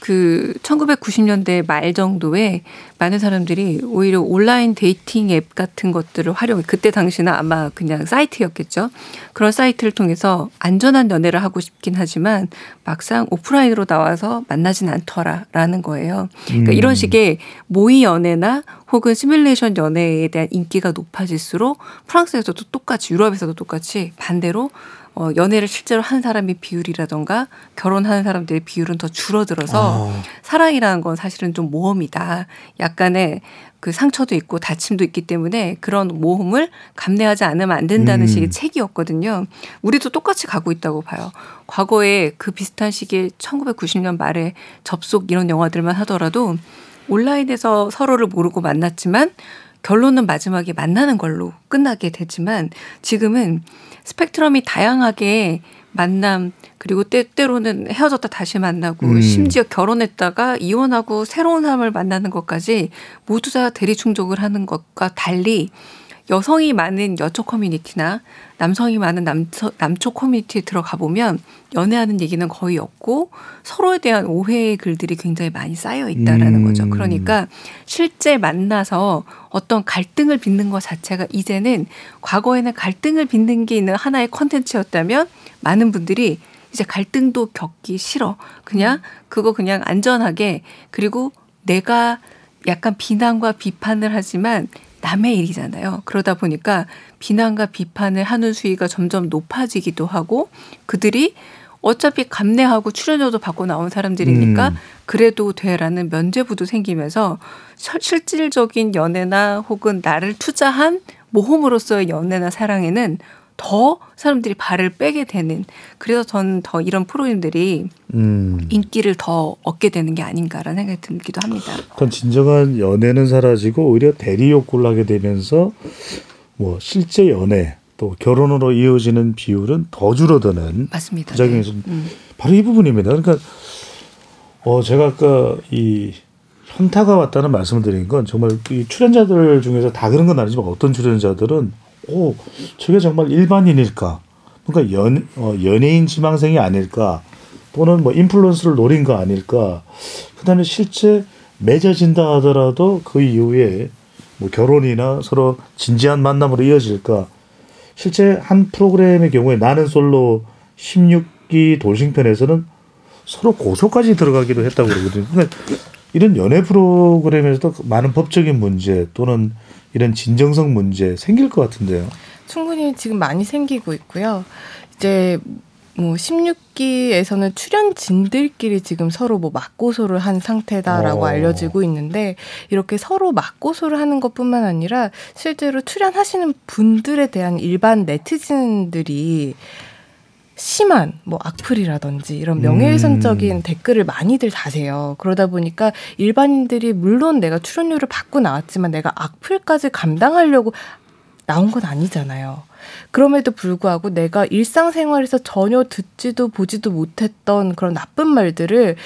그 1990년대 말 정도에 많은 사람들이 오히려 온라인 dating 앱 같은 것들을 활용해 그때 당시는 아마 그냥 사이트였겠죠. 그런 사이트를 통해서 안전한 연애를 하고 싶긴 하지만 막상 오프라인으로 나와서 만나진 않 더라라는 거예요. 그러니까 이런 식의 모의 연애나 혹은 시뮬레이션 연애에 대한 인기가 높아질수록 프랑스에서도 똑같이 유럽에서도 똑같이 반대로 어, 연애를 실제로 한 사람의 비율이라던가 결혼하는 사람들의 비율은 더 줄어들어서
아.
사랑이라는 건 사실은 좀 모험이다. 약간의 그 상처도 있고 다침도 있기 때문에 그런 모험을 감내하지 않으면 안 된다는
음.
식의 책이었거든요. 우리도 똑같이 가고 있다고 봐요. 과거에 그 비슷한 시기에 1990년 말에 접속 이런 영화들만 하더라도 온라인에서 서로를 모르고 만났지만 결론은 마지막에 만나는 걸로 끝나게 되지만 지금은 스펙트럼이 다양하게 만남 그리고 때때로는 헤어졌다 다시 만나고
음.
심지어 결혼했다가 이혼하고 새로운 사람을 만나는 것까지 모두 다 대리 충족을 하는 것과 달리 여성이 많은 여초 커뮤니티나 남성이 많은 남처, 남초 커뮤니티에 들어가 보면 연애하는 얘기는 거의 없고 서로에 대한 오해의 글들이 굉장히 많이 쌓여 있다라는
음.
거죠. 그러니까 실제 만나서 어떤 갈등을 빚는 것 자체가 이제는 과거에는 갈등을 빚는 게 있는 하나의 컨텐츠였다면 많은 분들이 이제 갈등도 겪기 싫어. 그냥 그거 그냥 안전하게 그리고 내가 약간 비난과 비판을 하지만 남의 일이잖아요. 그러다 보니까 비난과 비판을 하는 수위가 점점 높아지기도 하고 그들이 어차피 감내하고 출연료도 받고 나온 사람들이니까
음.
그래도 돼라는 면죄부도 생기면서 실- 실질적인 연애나 혹은 나를 투자한 모험으로서의 연애나 사랑에는 더 사람들이 발을 빼게 되는 그래서 저는 더 이런 프로그램들이
음.
인기를 더 얻게 되는 게 아닌가라는 생각이 들기도 합니다.
그건 진정한 연애는 사라지고 오히려 대리 욕구를 하게 되면서 뭐 실제 연애 또 결혼으로 이어지는 비율은 더 줄어드는
맞습니다.
부작용이
네.
좀
음.
바로 이 부분입니다. 그러니까 어 제가 아까 이 현타가 왔다는 말씀을 드린 건 정말 이 출연자들 중에서 다 그런 건 아니지만 어떤 출연자들은 오 저게 정말 일반인일까? 그러니까 연 어, 연예인 지망생이 아닐까? 또는 뭐 인플루언서를 노린 거 아닐까? 그 다음에 실제 맺어진다 하더라도 그 이후에 뭐 결혼이나 서로 진지한 만남으로 이어질까? 실제 한 프로그램의 경우에 나는 솔로 16기 돌싱편에서는 서로 고소까지 들어가기도 했다고 그러거든요. 그러니까 이런 연애 프로그램에서도 많은 법적인 문제 또는 이런 진정성 문제 생길 것 같은데요.
충분히 지금 많이 생기고 있고요. 이제 뭐 16기에서는 출연진들끼리 지금 서로 뭐 맞고소를 한 상태다라고
어.
알려지고 있는데 이렇게 서로 맞고소를 하는 것뿐만 아니라 실제로 출연하시는 분들에 대한 일반 네티즌들이 심한 뭐 악플이라든지 이런 명예훼손적인
음.
댓글을 많이들 다세요. 그러다 보니까 일반인들이 물론 내가 출연료를 받고 나왔지만 내가 악플까지 감당하려고 나온 건 아니잖아요. 그럼에도 불구하고 내가 일상생활에서 전혀 듣지도 보지도 못했던 그런 나쁜 말들을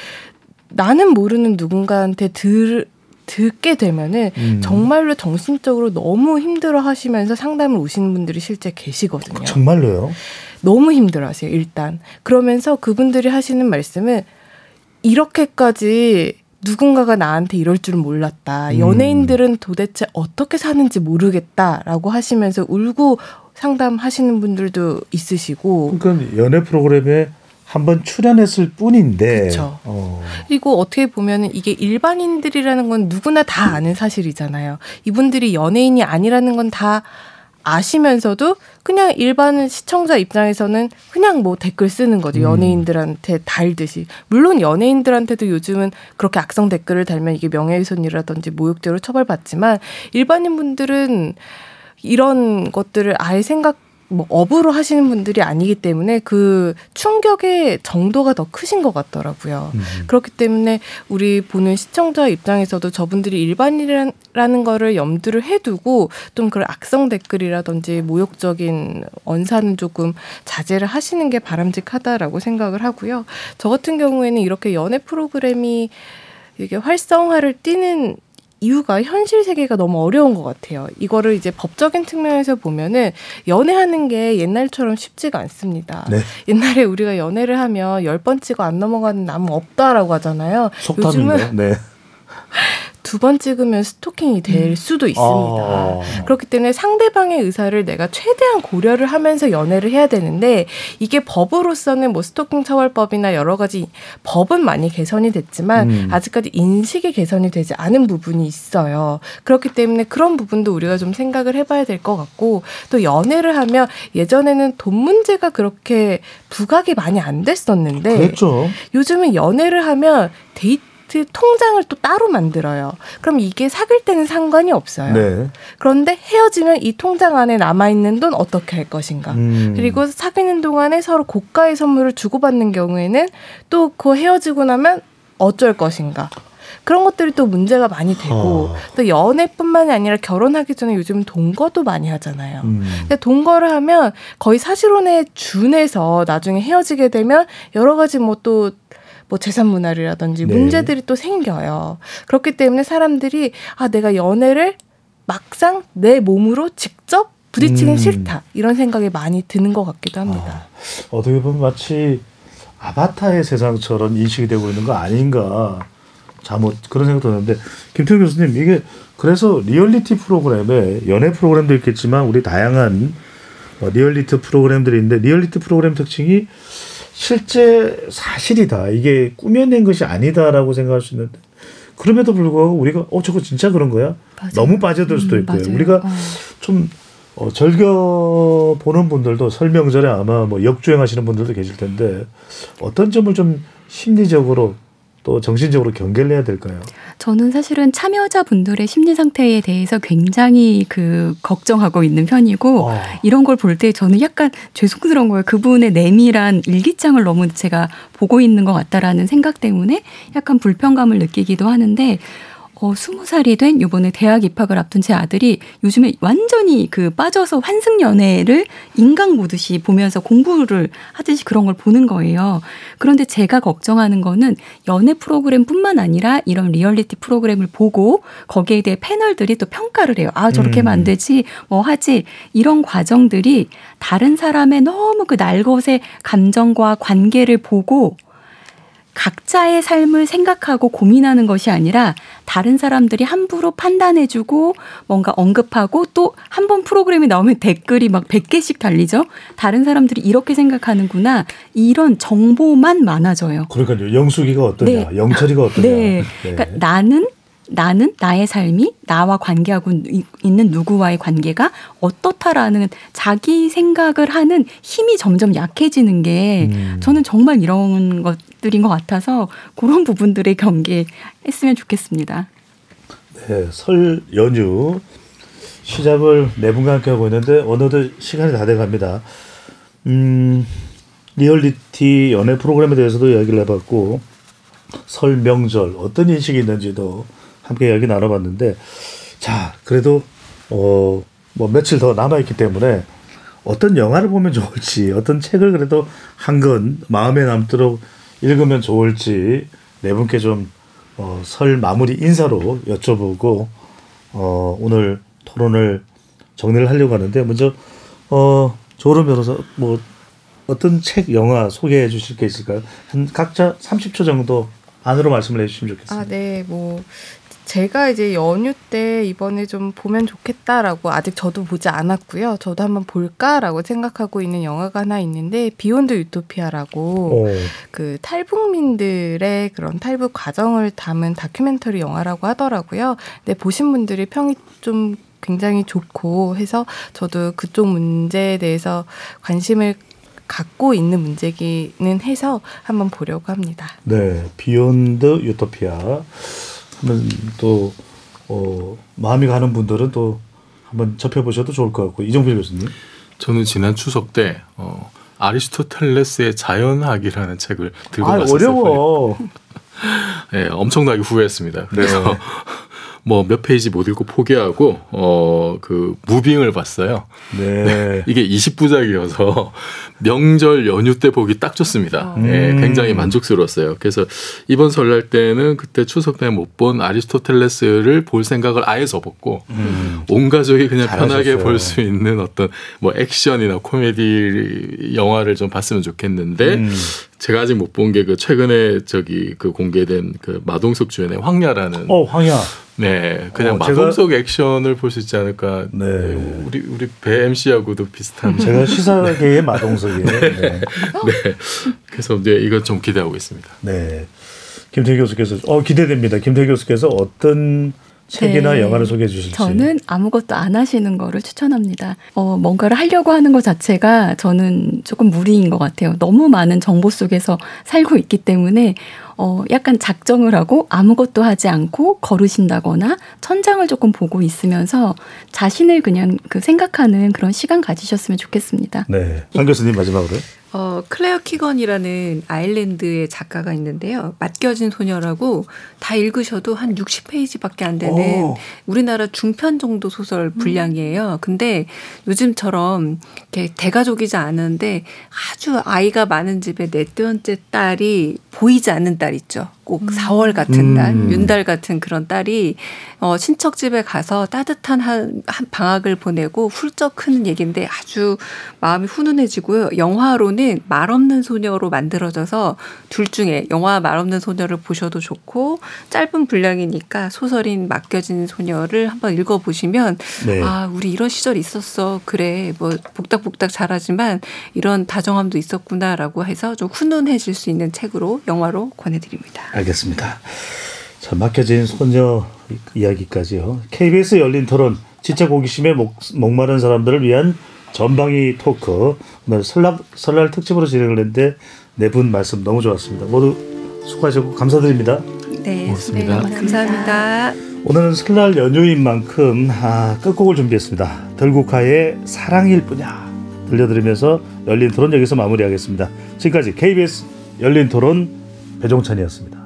나는 모르는 누군가한테 들, 듣게 되면은
음.
정말로 정신적으로 너무 힘들어 하시면서 상담을 오시는 분들이 실제 계시거든요.
정말로요?
너무 힘들어하세요, 일단. 그러면서 그분들이 하시는 말씀은 이렇게까지 누군가가 나한테 이럴 줄은 몰랐다.
음.
연예인들은 도대체 어떻게 사는지 모르겠다라고 하시면서 울고 상담하시는 분들도 있으시고
그러니까 연애 프로그램에 한번 출연했을 뿐인데.
그쵸.
어.
그리고 어떻게 보면은 이게 일반인들이라는 건 누구나 다 아는 사실이잖아요. 이분들이 연예인이 아니라는 건 다 아시면서도 그냥 일반 시청자 입장에서는 그냥 뭐 댓글 쓰는 거죠.
음.
연예인들한테 달듯이. 물론 연예인들한테도 요즘은 그렇게 악성 댓글을 달면 이게 명예훼손이라든지 모욕죄로 처벌받지만 일반인 분들은 이런 것들을 아예 생각 뭐 업으로 하시는 분들이 아니기 때문에 그 충격의 정도가 더 크신 것 같더라고요.
음.
그렇기 때문에 우리 보는 시청자 입장에서도 저분들이 일반이라는 거를 염두를 해두고 좀 그런 악성 댓글이라든지 모욕적인 언사는 조금 자제를 하시는 게 바람직하다라고 생각을 하고요. 저 같은 경우에는 이렇게 연애 프로그램이 이게 활성화를 띠는 이유가 현실 세계가 너무 어려운 것 같아요. 이거를 이제 법적인 측면에서 보면은 연애하는 게 옛날처럼 쉽지가 않습니다.
네.
옛날에 우리가 연애를 하면 열 번 찍어 안 넘어가는 남은 없다라고 하잖아요.
속담인가요?
요즘은
네.
두 번 찍으면 스토킹이 될 수도 있습니다.
아.
그렇기 때문에 상대방의 의사를 내가 최대한 고려를 하면서 연애를 해야 되는데 이게 법으로서는 뭐 스토킹 처벌법이나 여러 가지 법은 많이 개선이 됐지만
음.
아직까지 인식이 개선이 되지 않은 부분이 있어요. 그렇기 때문에 그런 부분도 우리가 좀 생각을 해봐야 될 것 같고 또 연애를 하면 예전에는 돈 문제가 그렇게 부각이 많이 안 됐었는데
그랬죠.
요즘은 연애를 하면 데이트 통장을 또 따로 만들어요. 그럼 이게 사귈 때는 상관이 없어요.
네.
그런데 헤어지면 이 통장 안에 남아 있는 돈 어떻게 할 것인가.
음.
그리고 사귀는 동안에 서로 고가의 선물을 주고받는 경우에는 또 그 헤어지고 나면 어쩔 것인가. 그런 것들이 또 문제가 많이 되고
어.
또 연애뿐만이 아니라 결혼하기 전에 요즘 동거도 많이 하잖아요.
음.
근데 동거를 하면 거의 사실혼에 준해서 나중에 헤어지게 되면 여러 가지 뭐또 뭐 재산 분할이라든지
네.
문제들이 또 생겨요. 그렇기 때문에 사람들이 아 내가 연애를 막상 내 몸으로 직접 부딪히긴
음.
싫다 이런 생각이 많이 드는 것 같기도 합니다.
어떻게 보면 마치 아바타의 세상처럼 인식이 되고 있는 거 아닌가 잘못 그런 생각도 드는데 김태우 교수님 이게 그래서 리얼리티 프로그램에 연애 프로그램도 있겠지만 우리 다양한 어, 리얼리티 프로그램들이 있는데 리얼리티 프로그램 특징이 실제 사실이다 이게 꾸며낸 것이 아니다라고 생각할 수 있는데 그럼에도 불구하고 우리가 어 저거 진짜 그런 거야
맞아요.
너무 빠져들 수도
음,
있고요
맞아요.
우리가
어.
좀 어, 즐겨 보는 분들도 설명절에 아마 뭐 역주행하시는 분들도 계실 텐데 어떤 점을 좀 심리적으로 또 정신적으로 경계를 해야 될까요?
저는 사실은 참여자분들의 심리 상태에 대해서 굉장히 그 걱정하고 있는 편이고
아,
이런 걸 볼 때 저는 약간 죄송스러운 거예요. 그분의 내밀한 일기장을 너무 제가 보고 있는 것 같다라는 생각 때문에 약간 불편감을 느끼기도 하는데 어, 스무 살이 된 요번에 대학 입학을 앞둔 제 아들이 요즘에 완전히 그 빠져서 환승 연애를 인강 보듯이 보면서 공부를 하듯이 그런 걸 보는 거예요. 그런데 제가 걱정하는 거는 연애 프로그램뿐만 아니라 이런 리얼리티 프로그램을 보고 거기에 대해 패널들이 또 평가를 해요. 아, 저렇게 하면 안
음.
되지, 뭐 하지. 이런 과정들이 다른 사람의 너무 그 날것의 감정과 관계를 보고 각자의 삶을 생각하고 고민하는 것이 아니라 다른 사람들이 함부로 판단해주고 뭔가 언급하고 또 한 번 프로그램이 나오면 댓글이 막 100개씩 달리죠. 다른 사람들이 이렇게 생각하는구나. 이런 정보만 많아져요.
그러니까요. 영숙이가 어떠냐,
네.
영철이가 어떠냐.
네. 그러니까 나는 나는 나의 삶이 나와 관계하고 이- 있는 누구와의 관계가 어떻다라는 자기 생각을 하는 힘이 점점 약해지는 게
음.
저는 정말 이런 것 들인 것 같아서 그런 부분들의 경계했으면 좋겠습니다.
네, 설 연휴 시작을 네 분과 함께 하고 있는데 어느덧 시간이 다 돼갑니다. 음, 리얼리티 연애 프로그램에 대해서도 이야기를 해봤고 설 명절 어떤 인식이 있는지도 함께 이야기 나눠봤는데 자 그래도 어 뭐 며칠 더 남아 있기 때문에 어떤 영화를 보면 좋을지 어떤 책을 그래도 한 권 마음에 남도록 읽으면 좋을지 네 분께 좀 어, 설 마무리 인사로 여쭤보고 어, 오늘 토론을 정리를 하려고 하는데 먼저 어, 조론 변호사 뭐 어떤 책, 영화 소개해 주실 게 있을까요? 한 각자 30초 정도 안으로 말씀을 해주시면 좋겠습니다.
아, 네, 뭐 제가 이제 연휴 때 이번에 좀 보면 좋겠다라고 아직 저도 보지 않았고요. 저도 한번 볼까라고 생각하고 있는 영화가 하나 있는데 Beyond Utopia라고
어,
그 탈북민들의 그런 탈북 과정을 담은 다큐멘터리 영화라고 하더라고요. 근데 보신 분들이 평이 좀 굉장히 좋고 해서 저도 그쪽 문제에 대해서 관심을 갖고 있는 문제기는 해서 한번 보려고 합니다.
네, 비욘드 유토피아. 또 어, 마음이 가는 분들은 또 한번 접해보셔도 좋을 것 같고 이정필 교수님.
저는 지난 추석 때 어, 아리스토텔레스의 자연학이라는 책을 들고
아
갔었어요.
어려워.
네, 엄청나게 후회했습니다.
네.
그래서 뭐 몇 페이지 못 읽고 포기하고 어 그 무빙을 봤어요.
네.
이게 20부작이어서 명절 연휴 때 보기 딱 좋습니다. 예,
음.
굉장히 만족스러웠어요. 그래서 이번 설날 때는 그때 추석 때 못 본 아리스토텔레스를 볼 생각을 아예 접었고
음.
온 가족이 그냥 편하게
잘하셨어요.
볼수 있는 어떤 뭐 액션이나 코미디 영화를 좀 봤으면 좋겠는데
음.
제가 아직 못 본 게 그 최근에 저기 그 공개된 그 마동석 주연의 황야라는
어 황야.
네 그냥
어, 제가-
마동석 액션을 볼 수 있지 않을까
네.
우리 우리 배 MC하고도 비슷한
제가 시사계의 마동석이에요. 네.
네 그래서 이제 이것 좀 기대하고 있습니다.
네. 김태희 교수께서 어 기대됩니다. 김태희 교수께서 어떤 책이나
네.
영화를 소개해 주실지.
저는 아무것도 안 하시는 거를 추천합니다. 어, 뭔가를 하려고 하는 것 자체가 저는 조금 무리인 것 같아요. 너무 많은 정보 속에서 살고 있기 때문에 어, 약간 작정을 하고 아무것도 하지 않고 걸으신다거나 천장을 조금 보고 있으면서 자신을 그냥 그 생각하는 그런 시간 가지셨으면 좋겠습니다.
네. 강 교수님 마지막으로.
어, 클레어 키건이라는 아일랜드의 작가가 있는데요. 맡겨진 소녀라고 다 읽으셔도 한 60페이지밖에 안 되는
오.
우리나라 중편 정도 소설 분량이에요. 근데 요즘처럼 이렇게 대가족이지 않은데 아주 아이가 많은 집에 넷째째 딸이 보이지 않는 딸 있죠. 꼭 4월 같은 달,
음.
윤달 같은 그런 딸이 어, 친척 집에 가서 따뜻한 한, 한 방학을 보내고 훌쩍 크는 얘기인데 아주 마음이 훈훈해지고요. 영화로는 말 없는 소녀로 만들어져서 둘 중에 영화 말 없는 소녀를 보셔도 좋고 짧은 분량이니까 소설인 맡겨진 소녀를 한번 읽어보시면
네.
아 우리 이런 시절 있었어 그래 뭐 복닥복닥 잘하지만 이런 다정함도 있었구나라고 해서 좀 훈훈해질 수 있는 책으로 영화로 권해드립니다.
알겠습니다. 자, 막혀진 소녀 이야기까지요. KBS 열린 토론 지적 호기심에 목, 목마른 사람들을 위한 전방위 토크 오늘 설날 설날 특집으로 진행을 했는데 네 분 말씀 너무 좋았습니다. 모두 수고하셨고 감사드립니다.
네,
고맙습니다.
네, 감사합니다.
오늘은 설날 연휴인 만큼 아, 끝곡을 준비했습니다. 들국화의 사랑일 뿐이야 들려드리면서 열린 토론 여기서 마무리하겠습니다. 지금까지 KBS 열린 토론 배종찬이었습니다.